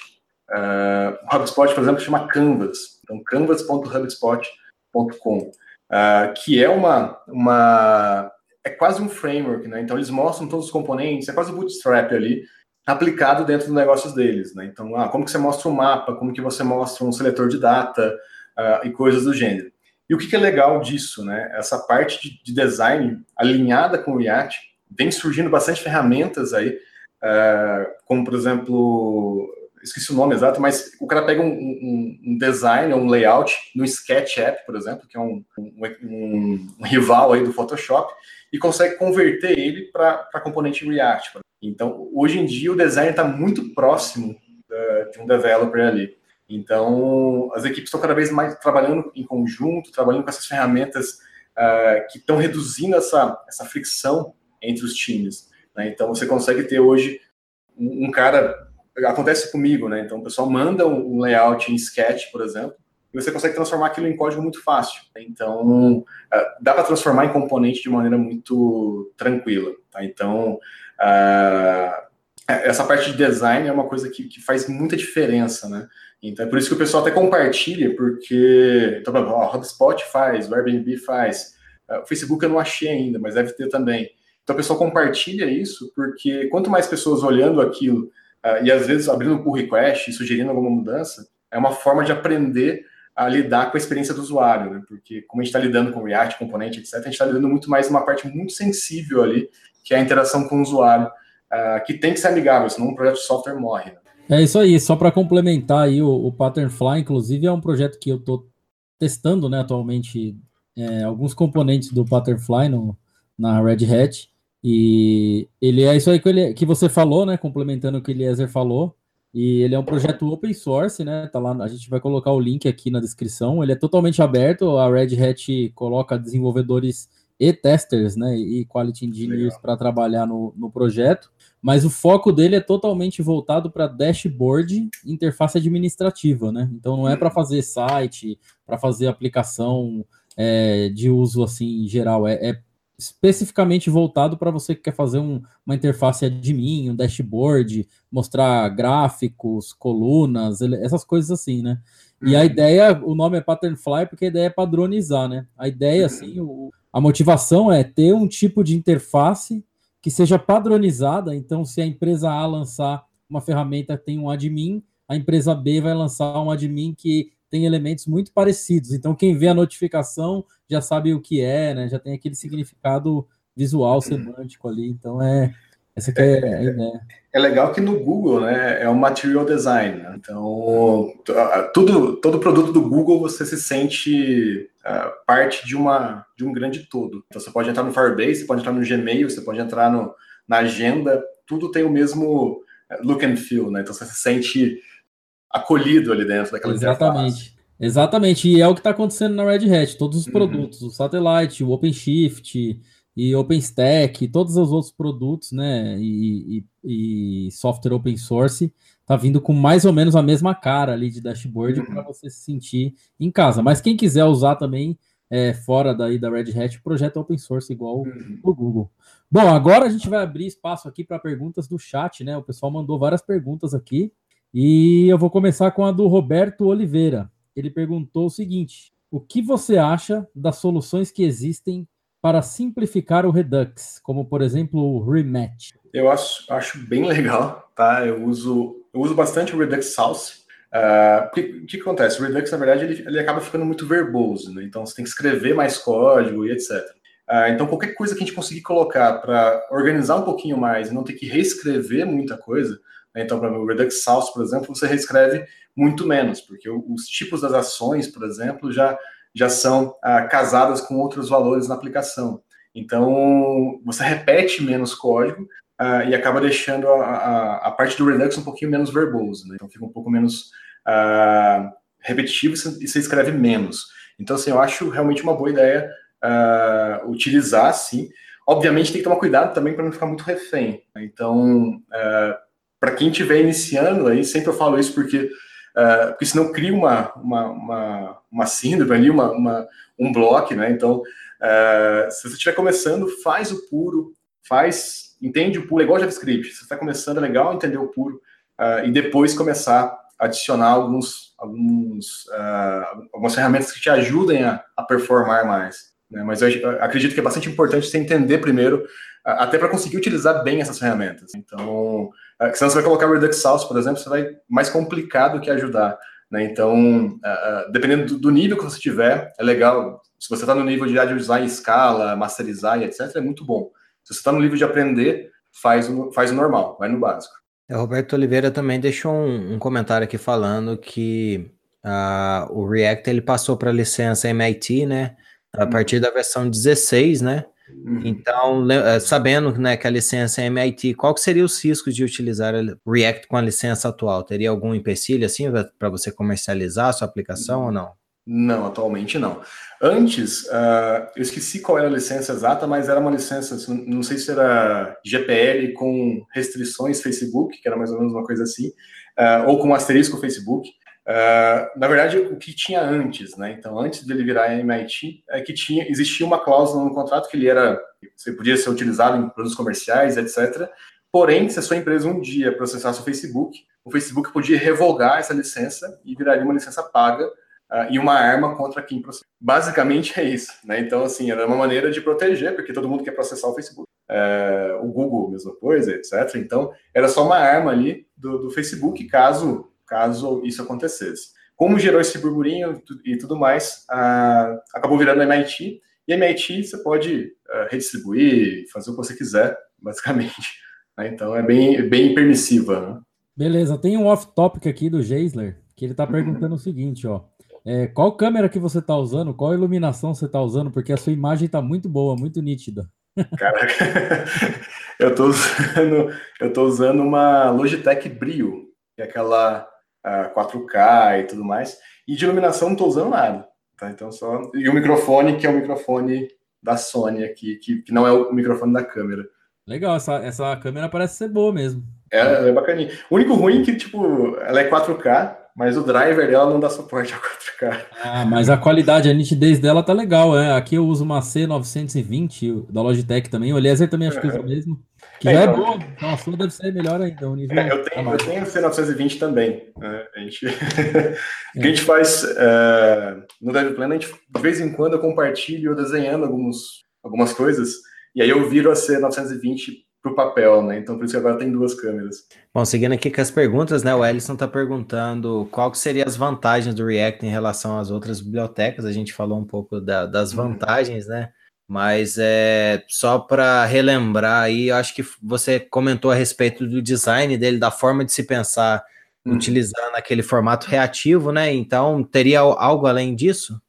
o HubSpot, por exemplo, chama Canvas. Então, canvas.hubspot.com com, uh, que é uma, uma é quase um framework, né? Então eles mostram todos os componentes, é quase o bootstrap ali aplicado dentro dos negócios deles, né? Então, ah, como que você mostra um mapa, como que você mostra um seletor de data uh, e coisas do gênero. E o que, que é legal disso, né? Essa parte de, de, design alinhada com o React vem surgindo bastante ferramentas aí, uh, como por exemplo esqueci o nome exato, mas o cara pega um, um, um design, um layout no SketchUp, por exemplo, que é um, um, rival aí do Photoshop, e consegue converter ele para componente React. Então, hoje em dia, o design está muito próximo uh, de um developer ali. Então, as equipes estão cada vez mais trabalhando em conjunto, trabalhando com essas ferramentas uh, que estão reduzindo essa, essa fricção entre os times. Né? Então, você consegue ter hoje um cara acontece comigo, né? Então o pessoal manda um layout em Sketch, por exemplo, e você consegue transformar aquilo em código muito fácil. Então uh, dá para transformar em componente de maneira muito tranquila. Tá? Então uh, essa parte de design é uma coisa que, que, faz muita diferença, né? Então é por isso que o pessoal até compartilha, porque então, o HubSpot faz, o Airbnb faz, o Facebook eu não achei ainda, mas deve ter também. Então o pessoal compartilha isso, porque quanto mais pessoas olhando aquilo e às vezes abrindo um pull request e sugerindo alguma mudança, é uma forma de aprender a lidar com a experiência do usuário, né? Porque como a gente está lidando com React, componente, etc., a gente está lidando muito mais uma parte muito sensível ali, que é a interação com o usuário, uh, que tem que ser amigável, senão um projeto de software morre. Né? É isso aí, só para complementar aí, o, o Patternfly, inclusive, é um projeto que eu estou testando né, atualmente é, alguns componentes do Patternfly no, na Red Hat. E ele é isso aí que, ele, que você falou, né? Complementando o que o Eliezer falou. E ele é um projeto open source, né? Tá lá, a gente vai colocar o link aqui na descrição. Ele é totalmente aberto. A Red Hat coloca desenvolvedores e testers, né, e quality engineers para trabalhar no, no projeto, mas o foco dele é totalmente voltado para dashboard, interface administrativa, né? Então não é para fazer site, para fazer aplicação é, de uso assim geral, é, é especificamente voltado para você que quer fazer um, uma interface admin, um dashboard, mostrar gráficos, colunas, essas coisas assim, né? E a uhum. ideia, o nome é Patternfly porque a ideia é padronizar, né? A ideia, uhum. assim, o, a motivação é ter um tipo de interface que seja padronizada. Então, se a empresa A lançar uma ferramenta que tem um admin, a empresa B vai lançar um admin que tem elementos muito parecidos. Então, quem vê a notificação já sabe o que é, né? Já tem aquele significado visual, semântico ali. Então, é essa que é a ideia. É legal que no Google, né, é um material design. Né? Então, tudo, todo produto do Google você se sente uh, parte de uma de um grande todo. Então, você pode entrar no Firebase, você pode entrar no Gmail, você pode entrar no, na agenda. Tudo tem o mesmo look and feel, né? Então, você se sente acolhido ali dentro daquela Exatamente. Interface. Exatamente, e é o que está acontecendo na Red Hat. Todos os uhum. produtos, o Satellite, o OpenShift e OpenStack, e todos os outros produtos, né, e, e, e, software open source, tá vindo com mais ou menos a mesma cara ali de dashboard uhum. para você se sentir em casa. Mas quem quiser usar também é, fora daí da Red Hat, o projeto é open source igual uhum. o Google. Bom, agora a gente vai abrir espaço aqui para perguntas do chat, né? O pessoal mandou várias perguntas aqui. E eu vou começar com a do Roberto Oliveira. Ele perguntou o seguinte: o que você acha das soluções que existem para simplificar o Redux, como por exemplo o Rematch? Eu acho, acho bem legal, tá? Eu uso, eu uso bastante o Redux Source. Uh, o que, que, acontece? O Redux, na verdade, ele, ele acaba ficando muito verboso, né? Então você tem que escrever mais código e etc. Uh, ah, então, qualquer coisa que a gente conseguir colocar para organizar um pouquinho mais e não ter que reescrever muita coisa? Então, para o Redux Source, por exemplo, você reescreve muito menos, porque os tipos das ações, por exemplo, já, já são ah, casadas com outros valores na aplicação. Então, você repete menos código ah, e acaba deixando a, a, a, parte do Redux um pouquinho menos verboso. Né? Então, fica um pouco menos ah, repetitivo e você escreve menos. Então, assim, eu acho realmente uma boa ideia uh, utilizar, sim. Obviamente, tem que tomar cuidado também para não ficar muito refém. Né? Então, uh, para quem estiver iniciando aí, sempre eu falo isso porque, uh, porque senão cria uma, uma, uma, uma síndrome ali, uma, uma, um bloco, né? Então, uh, se você estiver começando, faz o puro, faz, entende o puro, é igual JavaScript. Se você está começando, é legal entender o puro uh, e depois começar a adicionar alguns, alguns, algumas ferramentas que te ajudem a, a performar mais. Né? Mas eu acredito que é bastante importante você entender primeiro, até para conseguir utilizar bem essas ferramentas. Então, uh, senão você vai colocar Redux Source, por exemplo, você vai mais complicado que ajudar. Né? Então, uh, dependendo do, nível que você tiver, é legal. Se você está no nível de usar em escala, masterizar e etc., é muito bom. Se você está no nível de aprender, faz o, faz o normal, vai no básico. É, Roberto Oliveira também deixou um, um comentário aqui falando que uh, o React ele passou para a licença MIT, né? A partir da versão 16, né? Uhum. Então, eh, sabendo né, que a licença é MIT, qual que seria os riscos de utilizar React com a licença atual? Teria algum empecilho assim para você comercializar a sua aplicação ou não? Não, atualmente não. Antes, uh, eu esqueci qual era a licença exata, mas era uma licença, não sei se era GPL com restrições Facebook, que era mais ou menos uma coisa assim, uh, ou com asterisco Facebook. Uh, na verdade, o que tinha antes, né? Então, antes dele virar MIT, é que tinha, existia uma cláusula no contrato que ele era, você podia ser utilizado em produtos comerciais, etc. Porém, se a sua empresa um dia processasse o Facebook, o Facebook podia revogar essa licença e viraria uma licença paga uh, e uma arma contra quem processa. Basicamente é isso, né? Então, assim, era uma maneira de proteger, porque todo mundo quer processar o Facebook. Uh, o Google, mesma coisa, etc. Então, era só uma arma ali do, do Facebook, caso caso isso acontecesse. Como gerou esse burburinho e tudo mais, uh, acabou virando MIT, e MIT você pode uh, redistribuir, fazer o que você quiser, [laughs] basicamente. Né? Então é bem, bem permissiva. Né? Beleza, tem um off-topic aqui do Geisler, que ele está uhum. perguntando uhum. o seguinte, ó. É, qual câmera que você está usando? Qual iluminação você está usando? Porque a sua imagem está muito boa, muito nítida. Caraca, [laughs] eu estou usando, eu tô usando uma Logitech Brio, que é aquela 4K e tudo mais. E de iluminação não estou usando nada. Tá? Então só. E o microfone, que é o microfone da Sony aqui, que, que não é o microfone da câmera. Legal, essa, essa câmera parece ser boa mesmo. É, é bacaninha. O único ruim é que, tipo, ela é 4K, mas o driver dela não dá suporte a 4K. Ah, mas a qualidade, a nitidez dela tá legal, é. Aqui eu uso uma C920 da Logitech também. O Eliezer também acho que usa mesmo. Que é, já é então, boa. Então a sua deve ser melhor ainda. O nível é, eu, tenho, eu tenho C920 também. Né? A gente, [laughs] o que a gente faz uh, no DevPlan, a gente de vez em quando eu compartilho desenhando alguns, algumas coisas. E aí eu viro a C920 para o papel, né? Então por isso que agora tem duas câmeras. Bom, seguindo aqui com as perguntas, né? O Ellison está perguntando qual que seriam as vantagens do React em relação às outras bibliotecas. A gente falou um pouco da, das uhum. vantagens, né? Mas é só para relembrar aí, eu acho que você comentou a respeito do design dele, da forma de se pensar hum. utilizando aquele formato reativo, né? Então teria algo além disso?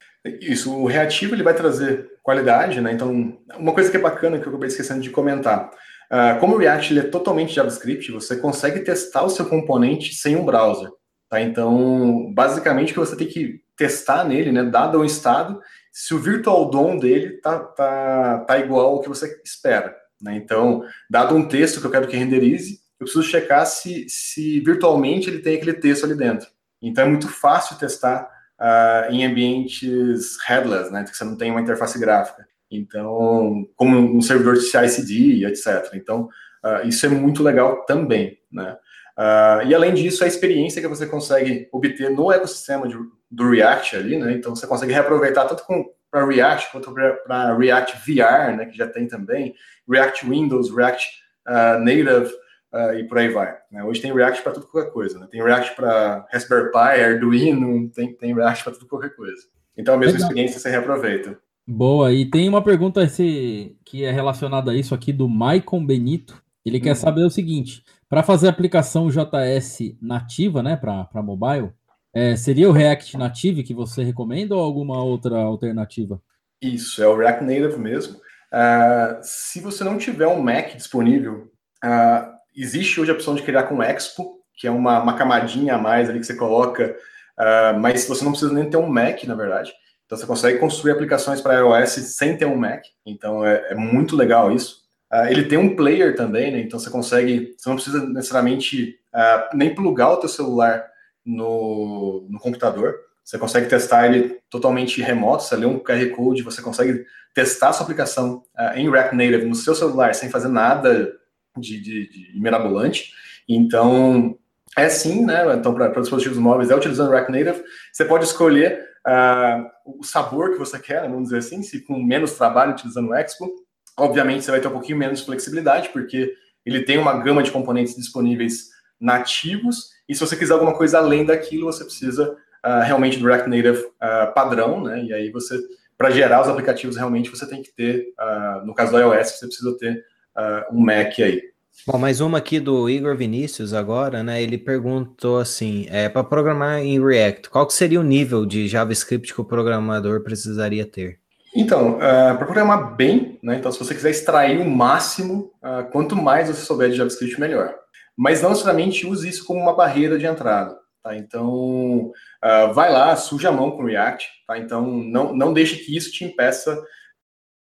Isso, o reativo ele vai trazer qualidade, né? Então, uma coisa que é bacana que eu acabei esquecendo de comentar. Uh, como o React ele é totalmente JavaScript, você consegue testar o seu componente sem um browser. Tá? Então, basicamente, o que você tem que testar nele, né, dado o estado, se o virtual DOM dele tá, tá, tá igual ao que você espera. Né? Então, dado um texto que eu quero que renderize, eu preciso checar se, se virtualmente ele tem aquele texto ali dentro. Então, é muito fácil testar uh, em ambientes headless, né, que você não tem uma interface gráfica. Então, como um servidor de CI/CD, etc. Então, uh, isso é muito legal também, né? Uh, e além disso, a experiência que você consegue obter no ecossistema de, do React ali, né? Então, você consegue reaproveitar tanto para React quanto para React VR, né? Que já tem também React Windows, React uh, Native e por aí vai. Né? Hoje tem React para tudo qualquer coisa, né? Tem React para Raspberry Pi, Arduino, tem, tem React para tudo qualquer coisa. Então, a mesma Legal. experiência você reaproveita. Boa, e tem uma pergunta esse, que é relacionada a isso aqui do Maicon Benito. Ele hum. quer saber o seguinte: para fazer a aplicação JS nativa, né, para mobile, é, seria o React Native que você recomenda ou alguma outra alternativa? Isso, é o React Native mesmo. Uh, se você não tiver um Mac disponível, uh, existe hoje a opção de criar com Expo, que é uma, uma camadinha a mais ali que você coloca, uh, mas você não precisa nem ter um Mac, na verdade. Então você consegue construir aplicações para iOS sem ter um Mac. Então é, é muito legal isso. Ele tem um player também, né? Então você consegue, você não precisa necessariamente nem plugar o teu celular no, no computador. Você consegue testar ele totalmente remoto. Você lê um QR Code, você consegue testar a sua aplicação uh, em React Native no seu celular sem fazer nada de, de, de mirabolante. Então, é sim, né? Então, para dispositivos móveis, é utilizando React Native. Você pode escolher uh, o sabor que você quer, vamos dizer assim, se com menos trabalho utilizando o Expo. Obviamente, você vai ter um pouquinho menos flexibilidade, porque ele tem uma gama de componentes disponíveis nativos, e se você quiser alguma coisa além daquilo, você precisa uh, realmente do React Native uh, padrão, né? E aí você, para gerar os aplicativos, realmente você tem que ter, no caso do iOS, você precisa ter um Mac aí. Bom, mais uma aqui do Igor Vinícius agora, né? Ele perguntou assim: é, para programar em React, qual que seria o nível de JavaScript que o programador precisaria ter? Então, uh, para programar bem, né? Então, se você quiser extrair o máximo, uh, quanto mais você souber de JavaScript, melhor. Mas não necessariamente use isso como uma barreira de entrada. Tá? Então, uh, vai lá, suja a mão com React. Tá? Então, não, não deixe que isso te impeça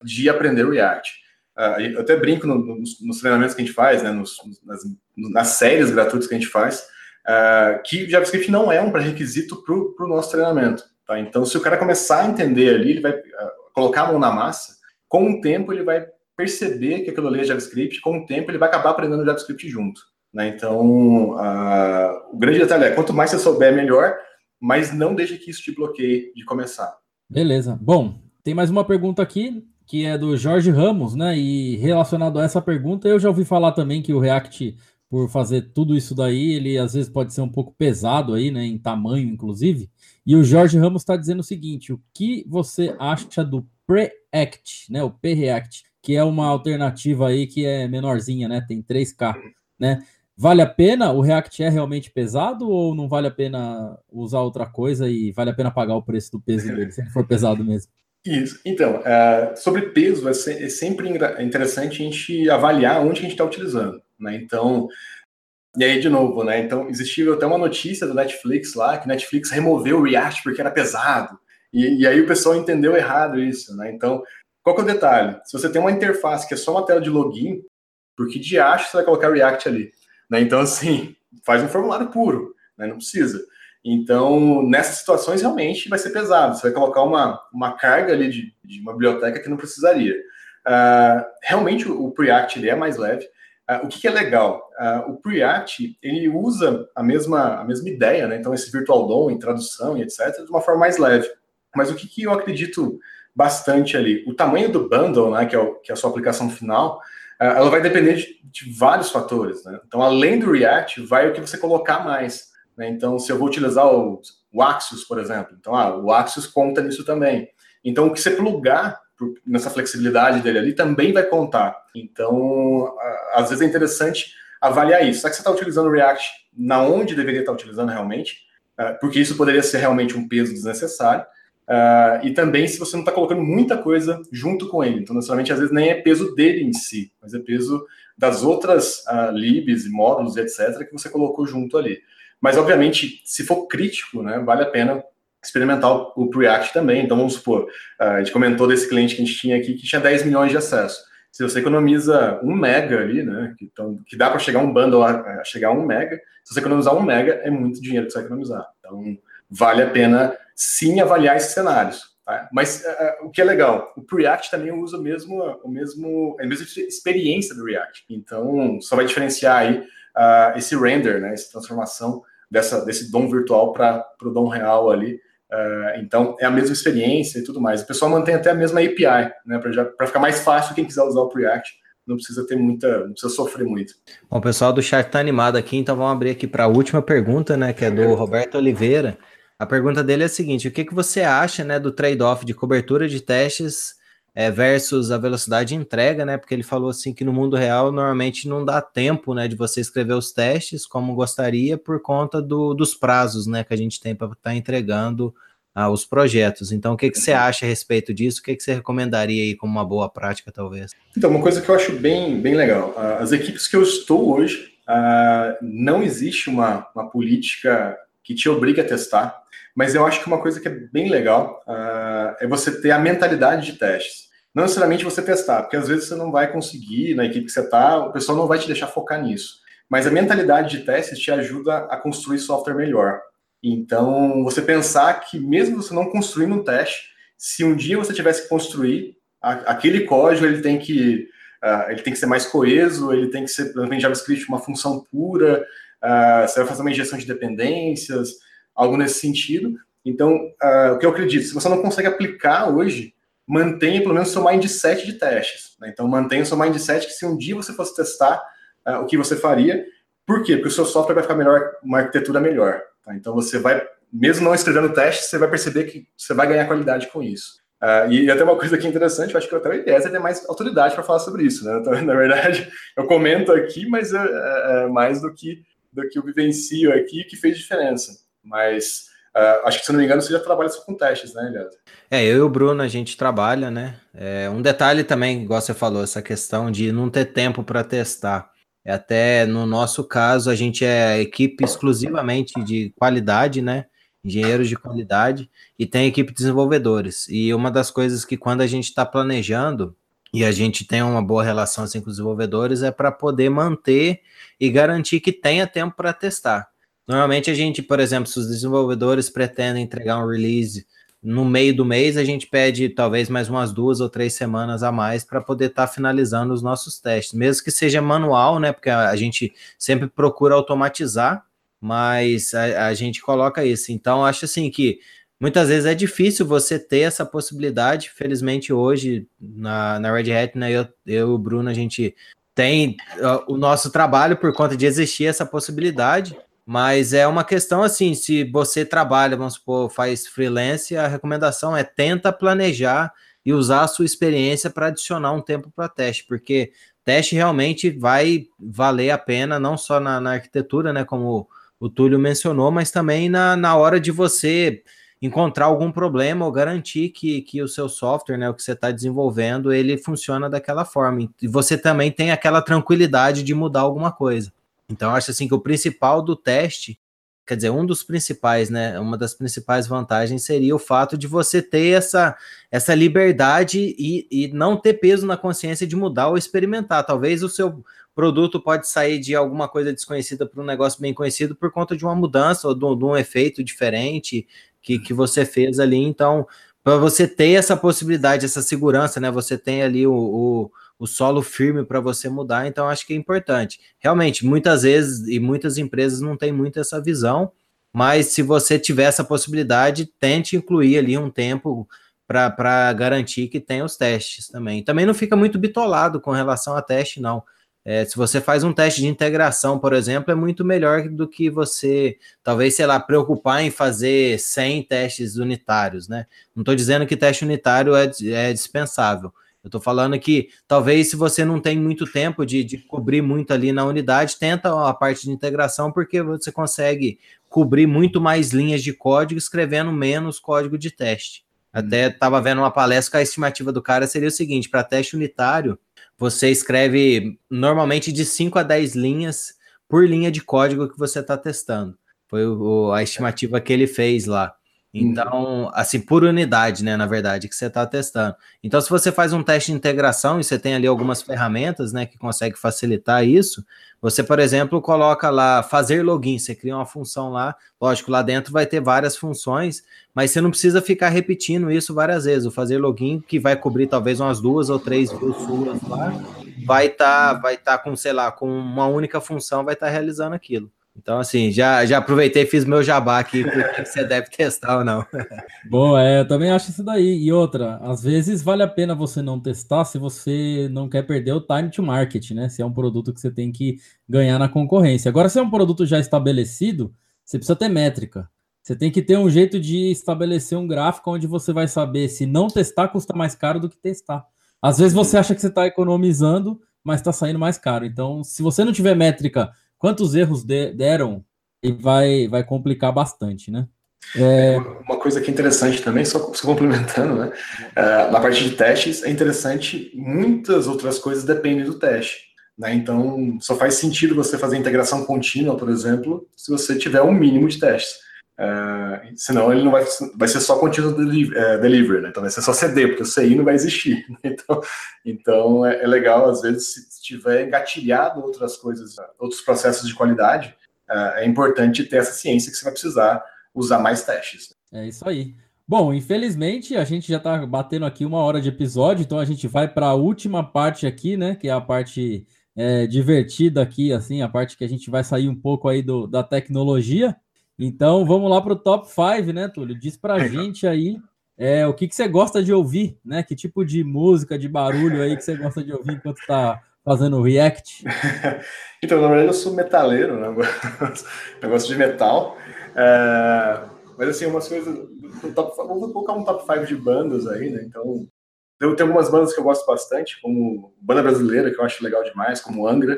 de aprender React. Uh, eu até brinco no, nos, nos, treinamentos que a gente faz, né, nos, nas, nas, séries gratuitas que a gente faz, uh, que JavaScript não é um pré-requisito para o nosso treinamento. Tá? Então, se o cara começar a entender ali, ele vai uh, colocar a mão na massa, com o tempo ele vai perceber que aquilo ali é JavaScript, com o tempo ele vai acabar aprendendo JavaScript junto. Né? Então, o grande detalhe é, quanto mais você souber, melhor, mas não deixe que isso te bloqueie de começar. Beleza. Bom, tem mais uma pergunta aqui que é do Jorge Ramos, né? E relacionado a essa pergunta, eu já ouvi falar também que o React, por fazer tudo isso daí, ele às vezes pode ser um pouco pesado aí, né? Em tamanho, inclusive. E o Jorge Ramos está dizendo o seguinte: o que você acha do Preact, né? O Preact, que é uma alternativa aí que é menorzinha, né? Tem 3K, né? Vale a pena? O React é realmente pesado ou não vale a pena usar outra coisa e vale a pena pagar o preço do peso dele, se for pesado mesmo? Isso. Então, uh, sobre peso, é, se, é, sempre interessante a gente avaliar onde a gente está utilizando. Né? Então, e aí, de novo, né? Então, existiu até uma notícia do Netflix lá, que Netflix removeu o React porque era pesado. E, e aí o pessoal entendeu errado isso, né? Então, qual que é o detalhe? Se você tem uma interface que é só uma tela de login, por que de acho você vai colocar React ali? Né? Então, assim, faz um formulário puro, né? não precisa. Então, nessas situações, realmente vai ser pesado. Você vai colocar uma, uma carga ali de, de uma biblioteca que não precisaria. Uh, realmente, o, o Preact ele é mais leve. Uh, o que, que, é legal? Uh, o Preact ele usa a mesma, a mesma ideia, né? então esse Virtual DOM em tradução e etc., de uma forma mais leve. Mas o que, que eu acredito bastante ali? O tamanho do bundle, né, que, é o, que é a sua aplicação final, ela vai depender de, de vários fatores. Né? Então, além do React, vai o que você colocar mais. Né? Então, se eu vou utilizar o, o Axios, por exemplo, então ah, o Axios conta nisso também. Então, o que você plugar nessa flexibilidade dele ali também vai contar. Então, às vezes é interessante avaliar isso. Será que você está utilizando o React na onde deveria estar utilizando realmente? Ah, porque isso poderia ser realmente um peso desnecessário. Uh, e também se você não está colocando muita coisa junto com ele. Então, necessariamente, às vezes nem é peso dele em si, mas é peso das outras uh, libs e módulos, etc., que você colocou junto ali. Mas, obviamente, se for crítico, né, vale a pena experimentar o, Preact também. Então, vamos supor, uh, a gente comentou desse cliente que a gente tinha aqui que tinha 10 milhões de acesso. Se você economiza um mega ali, né, que, então, que dá para chegar um bundle a, a chegar a um mega, se você economizar um mega, é muito dinheiro que você vai economizar. Então, vale a pena sim avaliar esses cenários. Tá? Mas uh, o que é legal, o Preact também usa o mesmo, o mesmo, a mesma experiência do React. Então, só vai diferenciar aí uh, esse render, né, essa transformação dessa, desse DOM virtual para o DOM real ali. Uh, então, é a mesma experiência e tudo mais. O pessoal mantém até a mesma API, né, para ficar mais fácil quem quiser usar o Preact não precisa ter muita, não precisa sofrer muito. Bom, o pessoal do chat está animado aqui, então vamos abrir aqui para a última pergunta, né, que é do Roberto Oliveira. A pergunta dele é a seguinte: o que, que você acha né, do trade-off de cobertura de testes é, versus a velocidade de entrega, né? Porque ele falou assim que no mundo real normalmente não dá tempo né, de você escrever os testes como gostaria por conta do, dos prazos né, que a gente tem para estar tá entregando ah, os projetos. Então, o que, que você acha a respeito disso? O que, que você recomendaria aí como uma boa prática, talvez? Então, uma coisa que eu acho bem, bem legal: as equipes que eu estou hoje, uh, não existe uma, uma política que te obriga a testar. Mas eu acho que uma coisa que é bem legal uh, é você ter a mentalidade de testes. Não necessariamente você testar, porque às vezes você não vai conseguir, na equipe que você está, o pessoal não vai te deixar focar nisso. Mas a mentalidade de testes te ajuda a construir software melhor. Então, você pensar que mesmo você não construindo um teste, se um dia você tivesse que construir, a, aquele código ele tem que uh, ele tem que ser mais coeso, ele tem que ser, em JavaScript, uma função pura, uh, você vai fazer uma injeção de dependências, algo nesse sentido. Então, uh, o que eu acredito, se você não consegue aplicar hoje, mantenha pelo menos seu mindset de testes. Né? Então, mantenha seu mindset que se um dia você fosse testar uh, o que você faria, por quê? Porque o seu software vai ficar melhor, uma arquitetura melhor. Tá? Então, você vai, mesmo não escrevendo teste, você vai perceber que você vai ganhar qualidade com isso. Uh, e até uma coisa que é interessante, eu acho que até o Eliezer tem mais autoridade para falar sobre isso. Né? Então, [laughs] na verdade, eu comento aqui, mas é, é, é mais do que, do que eu vivencio aqui que fez diferença. Mas uh, acho que, se não me engano, você já trabalha só com testes, né, Elias? É, eu e o Bruno, a gente trabalha, né? É, um detalhe também, igual você falou, essa questão de não ter tempo para testar. É até no nosso caso, a gente é equipe exclusivamente de qualidade, né? Engenheiros de qualidade, e tem equipe de desenvolvedores. E uma das coisas que quando a gente está planejando, e a gente tem uma boa relação assim, com os desenvolvedores, é para poder manter e garantir que tenha tempo para testar. Normalmente a gente, por exemplo, se os desenvolvedores pretendem entregar um release no meio do mês, a gente pede talvez mais umas duas ou três semanas a mais para poder estar tá finalizando os nossos testes, mesmo que seja manual, né? Porque a, gente sempre procura automatizar, mas a, a, gente coloca isso. Então, acho assim que muitas vezes é difícil você ter essa possibilidade. Felizmente, hoje na, na Red Hat, né? Eu, eu e o Bruno, a gente tem uh, o nosso trabalho por conta de existir essa possibilidade. Mas é uma questão assim, se você trabalha, vamos supor, faz freelance, a recomendação é tenta planejar e usar a sua experiência para adicionar um tempo para teste, porque teste realmente vai valer a pena, não só na, na arquitetura, né, como o Túlio mencionou, mas também na, na hora de você encontrar algum problema ou garantir que, que o seu software, né, o que você está desenvolvendo, ele funciona daquela forma. E você também tem aquela tranquilidade de mudar alguma coisa. Então, acho assim que o principal do teste quer dizer, um dos principais, né? Uma das principais vantagens seria o fato de você ter essa, essa liberdade e, e não ter peso na consciência de mudar ou experimentar. Talvez o seu produto pode sair de alguma coisa desconhecida para um negócio bem conhecido por conta de uma mudança ou de, de um efeito diferente que, que você fez ali. Então, para você ter essa possibilidade, essa segurança, né? Você tem ali o, o o solo firme para você mudar, então acho que é importante. Realmente, muitas vezes e muitas empresas não têm muito essa visão, mas se você tiver essa possibilidade, tente incluir ali um tempo para garantir que tem os testes também. Também não fica muito bitolado com relação a teste, não. É, se você faz um teste de integração, por exemplo, é muito melhor do que você, talvez, sei lá, preocupar em fazer 100 testes unitários, né? Não estou dizendo que teste unitário é, é dispensável, eu estou falando que talvez se você não tem muito tempo de, de, cobrir muito ali na unidade, tenta a parte de integração, porque você consegue cobrir muito mais linhas de código escrevendo menos código de teste. Até estava vendo uma palestra que a estimativa do cara seria o seguinte: para teste unitário, você escreve normalmente de 5 a 10 linhas por linha de código que você está testando. Foi o, a estimativa que ele fez lá. Uhum. Então, assim, por unidade, né, na verdade, que você está testando. Então, se você faz um teste de integração e você tem ali algumas ferramentas, né, que consegue facilitar isso, você, por exemplo, coloca lá fazer login, você cria uma função lá, lógico, lá dentro vai ter várias funções, mas você não precisa ficar repetindo isso várias vezes. O fazer login, que vai cobrir talvez umas duas ou três views suas lá, vai estar tá, vai tá com, sei lá, com uma única função, vai estar tá realizando aquilo. Então, assim, já, já aproveitei e fiz meu jabá aqui, porque você deve testar ou não. [laughs] Bom, é, eu também acho isso daí. E outra, às vezes vale a pena você não testar se você não quer perder o time to market, né? Se é um produto que você tem que ganhar na concorrência. Agora, se é um produto já estabelecido, você precisa ter métrica. Você tem que ter um jeito de estabelecer um gráfico onde você vai saber se não testar custa mais caro do que testar. Às vezes você acha que você está economizando, mas está saindo mais caro. Então, se você não tiver métrica quantos erros de, deram e vai, vai complicar bastante, né? É... Uma coisa que é interessante também, só, só complementando, né? É, na parte de testes, é interessante, muitas outras coisas dependem do teste. Né? Então, só faz sentido você fazer integração contínua, por exemplo, se você tiver um mínimo de testes. É, senão ele não vai, vai ser só delivery, é, delivery né? então vai ser só CD, porque o CI não vai existir. [laughs] Então, então é, é legal, às vezes, se tiver engatilhado outras coisas, outros processos de qualidade, é, é importante ter essa ciência que você vai precisar usar mais testes. É isso aí. Bom, infelizmente a gente já está batendo aqui uma hora de episódio, então a gente vai para a última parte aqui, né? Que é a parte é, divertida aqui, assim, a parte que a gente vai sair um pouco aí do, da tecnologia. Então vamos lá para o top 5, né, Túlio? Diz para a gente aí é, o que, que você gosta de ouvir, né? Que tipo de música, de barulho aí que você gosta de ouvir enquanto está fazendo react? [laughs] então, na verdade, eu sou metaleiro, né? [laughs] Eu gosto de metal. É... Mas assim, umas coisas. Top... Vou colocar um top 5 de bandas aí, né? Então, eu tenho algumas bandas que eu gosto bastante, como banda brasileira, que eu acho legal demais, como Angra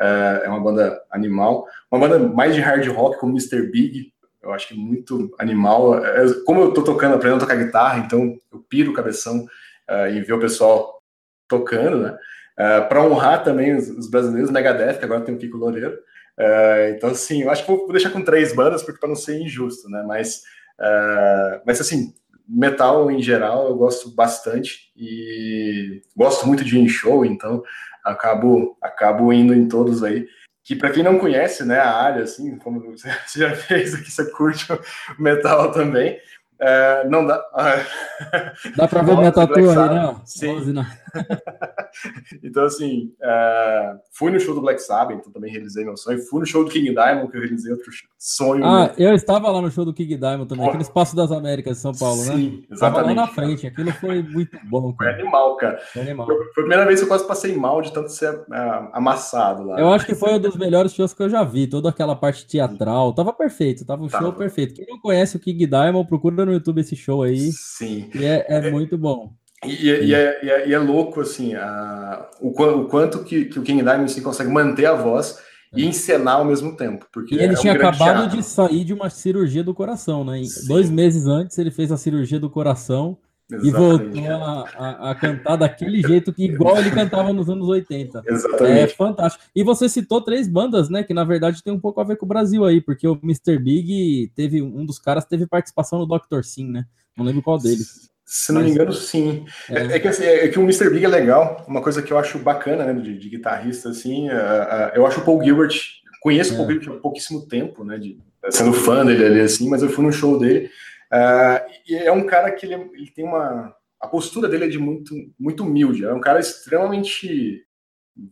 é uma banda animal. Uma banda mais de hard rock, como Mr. Big, eu acho que muito animal. É, como eu tô tocando, aprendendo a tocar guitarra, então eu piro o cabeção uh, em ver o pessoal tocando, né? Uh, para honrar também os, os, brasileiros, Megadeth, que agora tem o Kiko Loureiro. Então, assim, eu acho que vou deixar com três bandas, porque para não ser injusto, né? Mas, mas assim, metal em geral eu gosto bastante e gosto muito de ir em show, então acabo, acabo indo em todos aí. Que para quem não conhece, né, a área, assim, como você [laughs] já fez aqui, você curte o metal também, é, não dá. [laughs] Dá para ver minha tatu aí, né? Sim. [laughs] então, assim, é, fui no show do Black Sabbath, então também realizei meu sonho. Fui no show do King Diamond, que eu realizei outro sonho. Ah, eu estava lá no show do King Diamond também, aqui no Espaço das Américas, São Paulo, Sim, né? Sim, exatamente. Tava lá na frente, aquilo foi muito bom. Cara. Foi animal, cara. Foi, animal. Foi, a primeira vez que eu quase passei mal de tanto ser uh, amassado lá. Eu acho que foi um dos melhores shows que eu já vi, toda aquela parte teatral, tava perfeito, tava um tava. show perfeito. Quem não conhece o King Diamond, procura no YouTube esse show aí. Sim. E é, é muito bom. E, e, e, é, e, é, e, é, louco, assim, a, o, o, quanto que, que o King Diamond assim, consegue manter a voz e encenar ao mesmo tempo. Porque ele é tinha um acabado teatro. de sair de uma cirurgia do coração, né? Dois meses antes ele fez a cirurgia do coração Exatamente. E voltou a, a, a, cantar daquele jeito que igual ele cantava nos anos 80. Exatamente. É fantástico. E você citou três bandas, né? Que na verdade tem um pouco a ver com o Brasil aí, porque o Mr. Big teve um dos caras teve participação no Dr. Sim, né? Não lembro qual deles. Se não Mas, me engano, sim. É. É, é que, assim, é que o Mr. Big é legal. Uma coisa que eu acho bacana, né, de, de guitarrista, assim, uh, uh, eu acho o Paul Gilbert. Conheço o Paul é. Gilbert há pouquíssimo tempo, né? De, sendo fã dele ali, assim, mas eu fui no show dele. Uh, e é um cara que ele, ele, tem uma. A postura dele é de muito, muito humilde. É um cara extremamente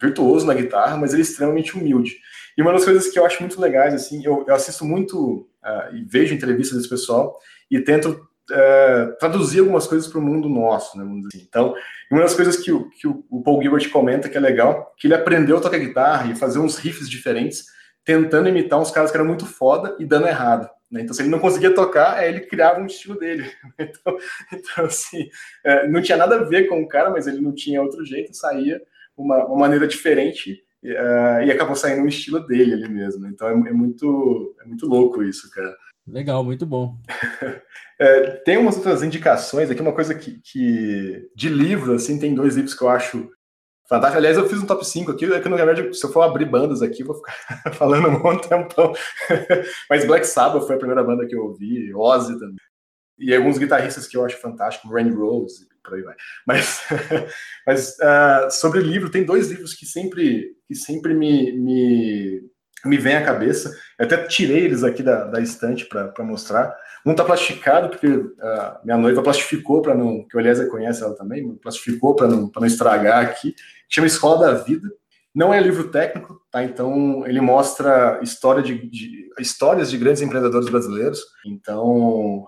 virtuoso na guitarra, mas ele é extremamente humilde. E uma das coisas que eu acho muito legais, assim, eu, eu assisto muito uh, e vejo entrevistas desse pessoal e tento uh, traduzir algumas coisas para o mundo nosso, né? Assim. Então, uma das coisas que, o, o Paul Gilbert comenta que é legal, que ele aprendeu a tocar guitarra e fazer uns riffs diferentes, tentando imitar uns caras que eram muito foda e dando errado. Né? Então, se ele não conseguia tocar, ele criava um estilo dele. [laughs] Então, então assim, é, não tinha nada a ver com o cara, mas ele não tinha outro jeito, saía uma, uma maneira diferente uh, e acabou saindo um estilo dele ali mesmo. Então, é, é, muito, é muito louco isso, cara. Legal, muito bom. [laughs] é, tem umas outras indicações aqui, uma coisa que, que de livro, assim, tem dois livros que eu acho Fantástico. Aliás, eu fiz um top 5 aqui, é que no verdade, se eu for abrir bandas aqui, vou ficar [laughs] falando um monte tempão. [laughs] Mas Black Sabbath foi a primeira banda que eu ouvi, Ozzy também. E alguns guitarristas que eu acho fantástico, Randy Rose, por aí vai. Mas, [laughs] mas uh, sobre livro, tem dois livros que sempre, que sempre me, me, me vem à cabeça. Eu até tirei eles aqui da, da estante para mostrar. Um tá plastificado, porque uh, minha noiva plastificou para não. Que o Eliezer conhece ela também, plastificou para não, não estragar aqui. Chama Escola da Vida. Não é livro técnico, tá? Então ele mostra história de, de histórias de grandes empreendedores brasileiros. Então,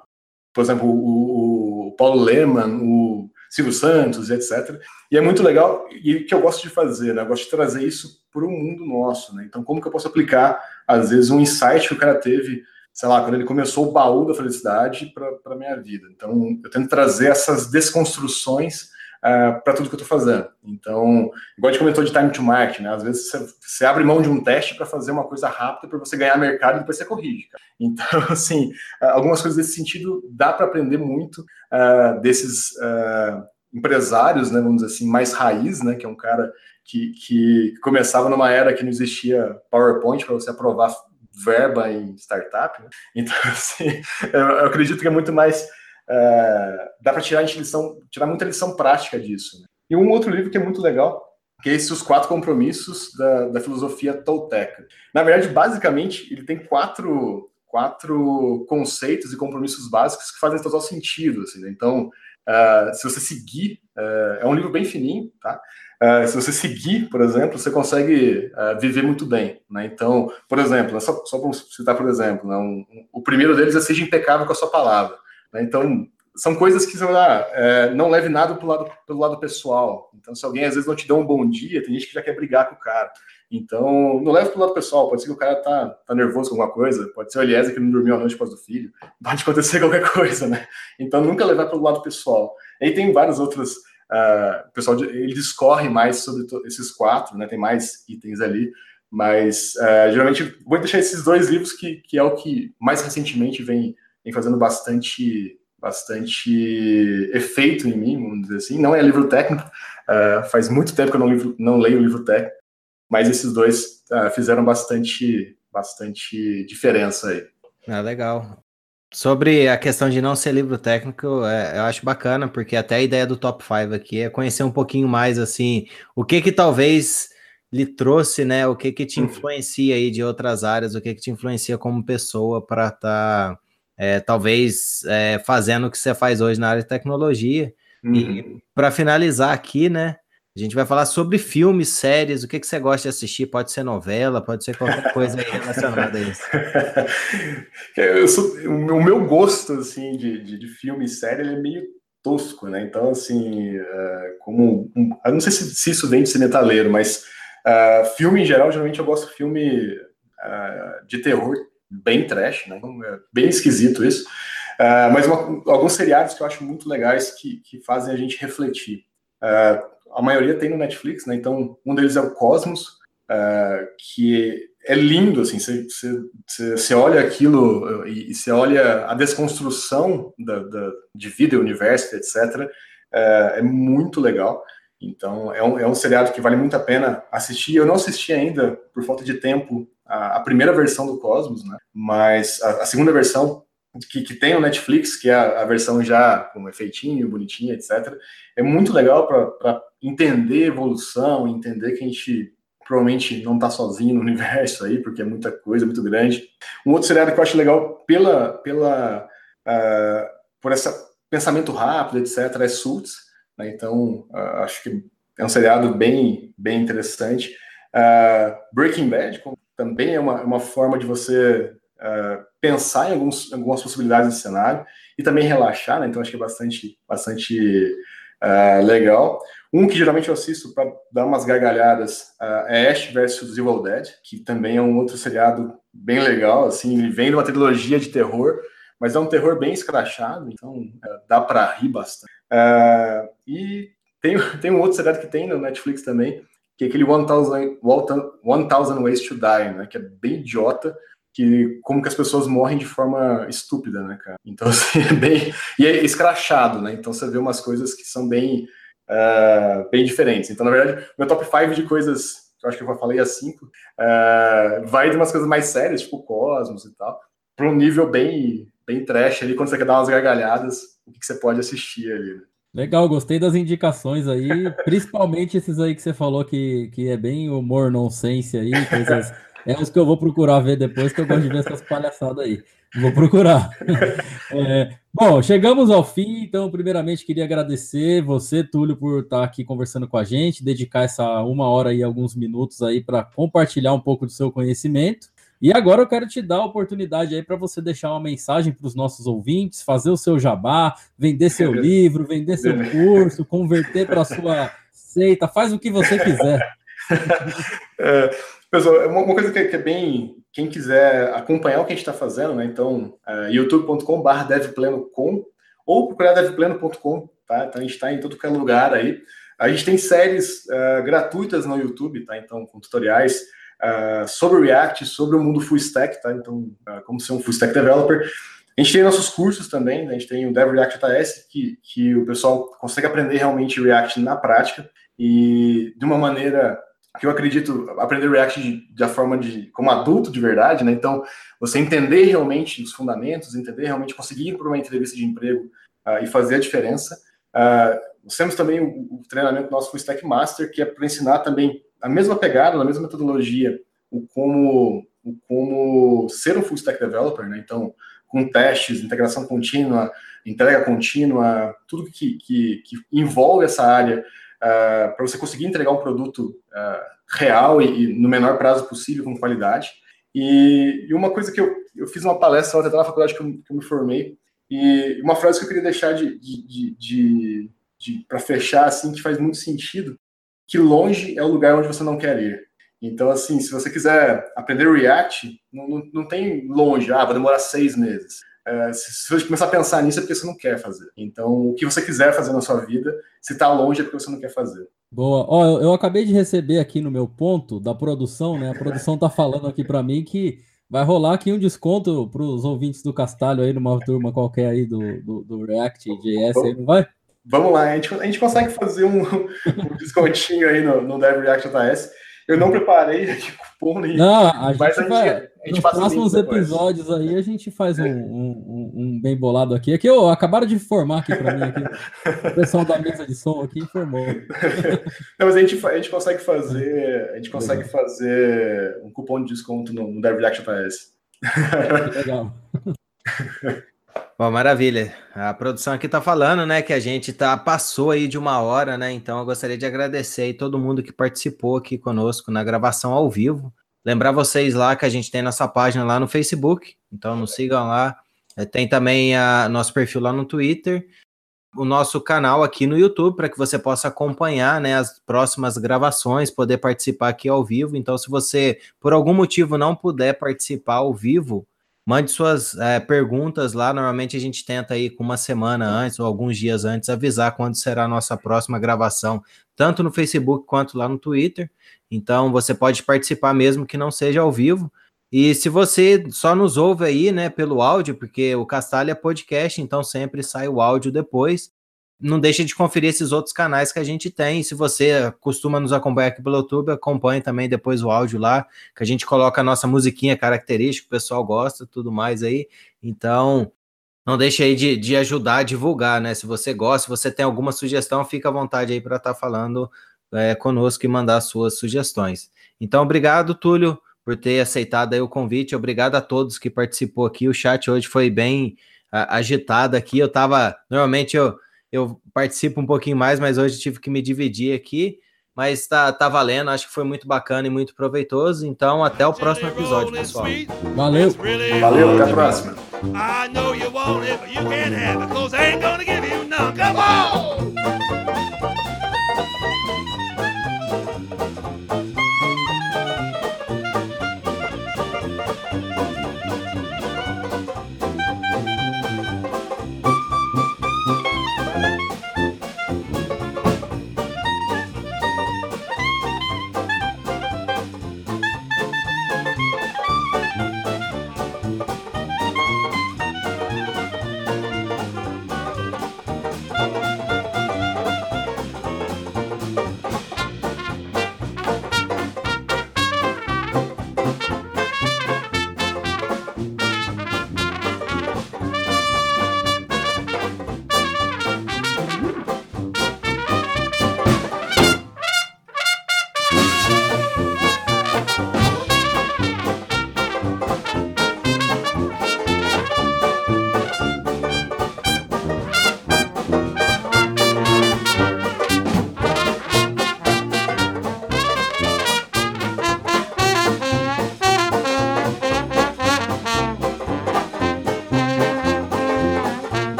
por exemplo, o, o Paulo Lehmann, o Silvio Santos, etc. E é muito legal e que eu gosto de fazer, né? Eu gosto de trazer isso para o mundo nosso, né? Então, como que eu posso aplicar, às vezes, um insight que o cara teve sei lá, quando ele começou o baú da felicidade para a minha vida. Então, eu tento trazer essas desconstruções uh, ah, para tudo que eu estou fazendo. Então, igual a gente comentou de time to market, né? Às vezes você, você abre mão de um teste para fazer uma coisa rápida para você ganhar mercado e depois você corrige. Cara. [laughs] Então, assim, algumas coisas desse sentido dá para aprender muito uh, desses uh, empresários, né? Vamos dizer assim, mais raiz, né? Que é um cara que, que começava numa era que não existia PowerPoint para você aprovar verba em startup. Né? Então, [laughs] assim, eu, acredito que é muito mais. Uh, dá para tirar, lição, tirar muita lição prática disso. Né? E um outro livro que é muito legal, que é esse Os Quatro Compromissos da, da Filosofia Tolteca. Na verdade, basicamente, ele tem quatro, quatro conceitos e compromissos básicos que fazem total sentido. Assim, né? Então, uh, se você seguir, uh, é um livro bem fininho, tá? Uh, se você seguir, por exemplo, você consegue viver muito bem. Né? Então, por exemplo, só, só para citar, por exemplo, né? um, um, o primeiro deles é seja impecável com a sua palavra. Né? Então, são coisas que lá, é, não leve nada pro lado, pelo lado pessoal. Então, se alguém às vezes não te dá um bom dia, tem gente que já quer brigar com o cara. Então, não leve pro lado pessoal. Pode ser que o cara tá, tá nervoso com alguma coisa, pode ser o Eliezer que não dormiu a noite por causa do filho, [laughs] pode acontecer qualquer coisa, né? Então, nunca levar pelo lado pessoal. E tem várias outras Uh, o pessoal ele discorre mais sobre esses quatro, né? Tem mais itens ali, mas uh, geralmente vou deixar esses dois livros que, que é o que mais recentemente vem, vem fazendo bastante bastante efeito em mim, vamos dizer assim. Não é livro técnico, uh, faz muito tempo que eu não, livro, não leio livro técnico, mas esses dois fizeram bastante bastante diferença aí. Ah, legal. Sobre a questão de não ser livro técnico, é, eu acho bacana, porque até a ideia do top 5 aqui é conhecer um pouquinho mais, assim, o que que talvez lhe trouxe, né, o que que te uhum. influencia aí de outras áreas, o que que te influencia como pessoa para estar, tá, é, talvez, é, fazendo o que você faz hoje na área de tecnologia. Uhum. E para finalizar aqui, né, a gente vai falar sobre filmes, séries, o que, que você gosta de assistir. Pode ser novela, pode ser qualquer coisa aí relacionada a isso. [laughs] Sou, o meu gosto assim, de, de, de filme e série é meio tosco, né? Então, assim, uh, como. Um, eu não sei se, se, isso vem de cinetaleiro, mas uh, filme em geral, geralmente eu gosto de filme uh, de terror, bem trash, né? Então, é bem esquisito isso. mas uma, alguns seriados que eu acho muito legais que, que fazem a gente refletir. Uh, a maioria tem no Netflix, né? Então, um deles é o Cosmos, uh, que é lindo, assim, você, olha aquilo e, você olha a desconstrução da, da, de vida, universo, etc. É, muito legal. Então, é um, é um seriado que vale muito a pena assistir. Eu não assisti ainda, por falta de tempo, a, a primeira versão do Cosmos, né? Mas a, a segunda versão que, que, tem no Netflix, que é a, a, versão já com efeitinho, bonitinha, etc. É muito legal para entender evolução, entender que a gente provavelmente não está sozinho no [laughs] universo aí, porque é muita coisa, muito grande. Um outro seriado que eu acho legal pela, pela uh, por esse pensamento rápido, etc., é Suits. Né? Então, uh, acho que é um seriado bem, bem interessante. Uh, Breaking Bad também é uma, uma forma de você pensar em alguns, algumas possibilidades de cenário e também relaxar, né? então acho que é bastante, bastante legal. Um que geralmente eu assisto para dar umas gargalhadas uh, é Ash vs Evil Dead, que também é um outro seriado bem legal, assim, ele vem de uma trilogia de terror, mas é um terror bem escrachado, então uh, dá para rir bastante. Uh, e tem, [laughs] tem um outro seriado que tem no Netflix também, que é aquele 1000, 1000 Ways to Die, né, que é bem idiota, que como que as pessoas morrem de forma estúpida, né, cara? Então, [laughs] assim, é bem... E é escrachado, né? Então você vê umas coisas que são bem uh, bem diferentes. Então, na verdade, meu top 5 de coisas, eu acho que eu falei as 5, uh, vai de umas coisas mais sérias, tipo Cosmos e tal, para um nível bem, bem trash ali, quando você quer dar umas gargalhadas, o que, que você pode assistir ali. Né? Legal, gostei das indicações aí, [laughs] principalmente esses aí que você falou que, que é bem humor nonsense aí, coisas. É os que eu vou procurar ver depois, que eu gosto de ver essas palhaçadas aí. Vou procurar. [laughs] É, bom, chegamos ao fim, então, primeiramente, queria agradecer você, Túlio, por estar aqui conversando com a gente, dedicar essa uma hora e alguns minutos aí para compartilhar um pouco do seu conhecimento. E agora eu quero te dar a oportunidade aí para você deixar uma mensagem para os nossos ouvintes, fazer o seu jabá, vender seu livro, vender seu curso, converter para a sua seita, faz o que você quiser. [laughs] É, pessoal, uma coisa que é, bem quem quiser acompanhar o que a gente está fazendo, né? Então, uh, youtube.com.br devpleno.com ou procurar devpleno.com, tá? Então, a gente está em todo é lugar aí. A gente tem séries uh, gratuitas no YouTube, tá? Então, com tutoriais uh, sobre React, sobre o mundo full stack, tá? Então, uh, como ser um full stack developer. A gente tem nossos cursos também, né? a gente tem o Dev React JS, que, que o pessoal consegue aprender realmente React na prática e de uma maneira que eu acredito aprender React da forma de como adulto de verdade, né? Então, você entender realmente os fundamentos, entender realmente conseguir ir para uma entrevista de emprego uh, e fazer a diferença. Uh, nós temos também o, o, treinamento nosso Full Stack Master, que é para ensinar também a mesma pegada, a mesma metodologia, o como, o como ser um Full Stack Developer, né? Então, com testes, integração contínua, entrega contínua, tudo que, que, que envolve essa área uh, ah, para você conseguir entregar um produto uh, real e, e, no menor prazo possível, com qualidade. E, e, uma coisa que eu, eu fiz uma palestra até na faculdade que eu, que eu, me formei, e uma frase que eu queria deixar de, de, de, de, de para fechar, assim, que faz muito sentido, que longe é o lugar onde você não quer ir. Então, assim, se você quiser aprender React, não, não, não tem longe, ah, vai demorar seis meses. É, se, você começar a pensar nisso é porque você não quer fazer. Então, o que você quiser fazer na sua vida, se está longe é porque você não quer fazer. Boa. Ó, eu, eu acabei de receber aqui no meu ponto da produção, né? A produção tá falando aqui para mim que vai rolar aqui um desconto para os ouvintes do Castalho aí numa turma qualquer aí do, do, do React JS aí, não vai? Vamos lá, a gente, a gente consegue fazer um, [laughs] um descontinho aí no, no Dev React JS. Eu não preparei aqui cupom nenhum. Não, a gente, a a gente nos próximos episódios aí a gente faz um, um, um, bem bolado aqui. Aqui eu acabaram de informar aqui para mim aqui. o pessoal da mesa de som aqui informou. [laughs] Não, mas a gente, a gente consegue fazer, a gente consegue fazer um cupom de desconto no, no DevReact.js. É, legal. [laughs] Bom, maravilha. A produção aqui está falando, né, que a gente tá passou aí de uma hora, né? Então eu gostaria de agradecer aí todo mundo que participou aqui conosco na gravação ao vivo. Lembrar vocês lá que a gente tem nossa página lá no Facebook, então nos sigam lá. É, tem também a nosso perfil lá no Twitter, o nosso canal aqui no YouTube para que você possa acompanhar, né, as próximas gravações, poder participar aqui ao vivo. Então, se você por algum motivo não puder participar ao vivo, Mande suas é, perguntas lá. Normalmente a gente tenta aí com uma semana antes ou alguns dias antes avisar quando será a nossa próxima gravação, tanto no Facebook quanto lá no Twitter. Então você pode participar mesmo que não seja ao vivo. E se você só nos ouve aí, né, pelo áudio, porque o Castalho é podcast, então sempre sai o áudio depois não deixe de conferir esses outros canais que a gente tem. Se você costuma nos acompanhar aqui pelo YouTube, acompanhe também depois o áudio lá, que a gente coloca a nossa musiquinha característica, o pessoal gosta, tudo mais aí. Então, não deixe aí de, de ajudar a divulgar, né? Se você gosta, se você tem alguma sugestão, fica à vontade aí para estar tá falando é, conosco e mandar suas sugestões. Então, obrigado, Túlio, por ter aceitado aí o convite. Obrigado a todos que participou aqui. O chat hoje foi bem agitado aqui. Eu tava. Normalmente eu eu participo um pouquinho mais, mas hoje tive que me dividir aqui. Mas tá, tá valendo, acho que foi muito bacana e muito proveitoso. Então, até o próximo episódio, pessoal. Valeu. Valeu, até a próxima. I know you want it, but you can't have it, cause I ain't gonna give you none. Come on!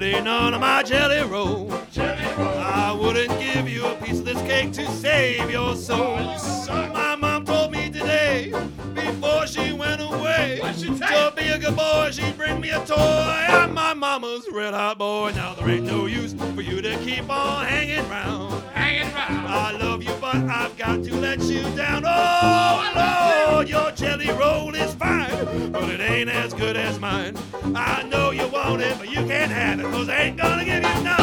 None of my jelly roll. jelly roll. I wouldn't give you a piece of this cake to save your soul. My mom told me today, before she went away, to be a good boy, she'd bring me a toy. I'm my mama's red hot boy. Now there ain't no use for you to keep on hanging round. Hanging round. I love you, but I've got to let you down. Oh, Lord, your jelly roll is fine, but it ain't as good as mine. I know want it, but you can't have it, cause they ain't gonna give you none.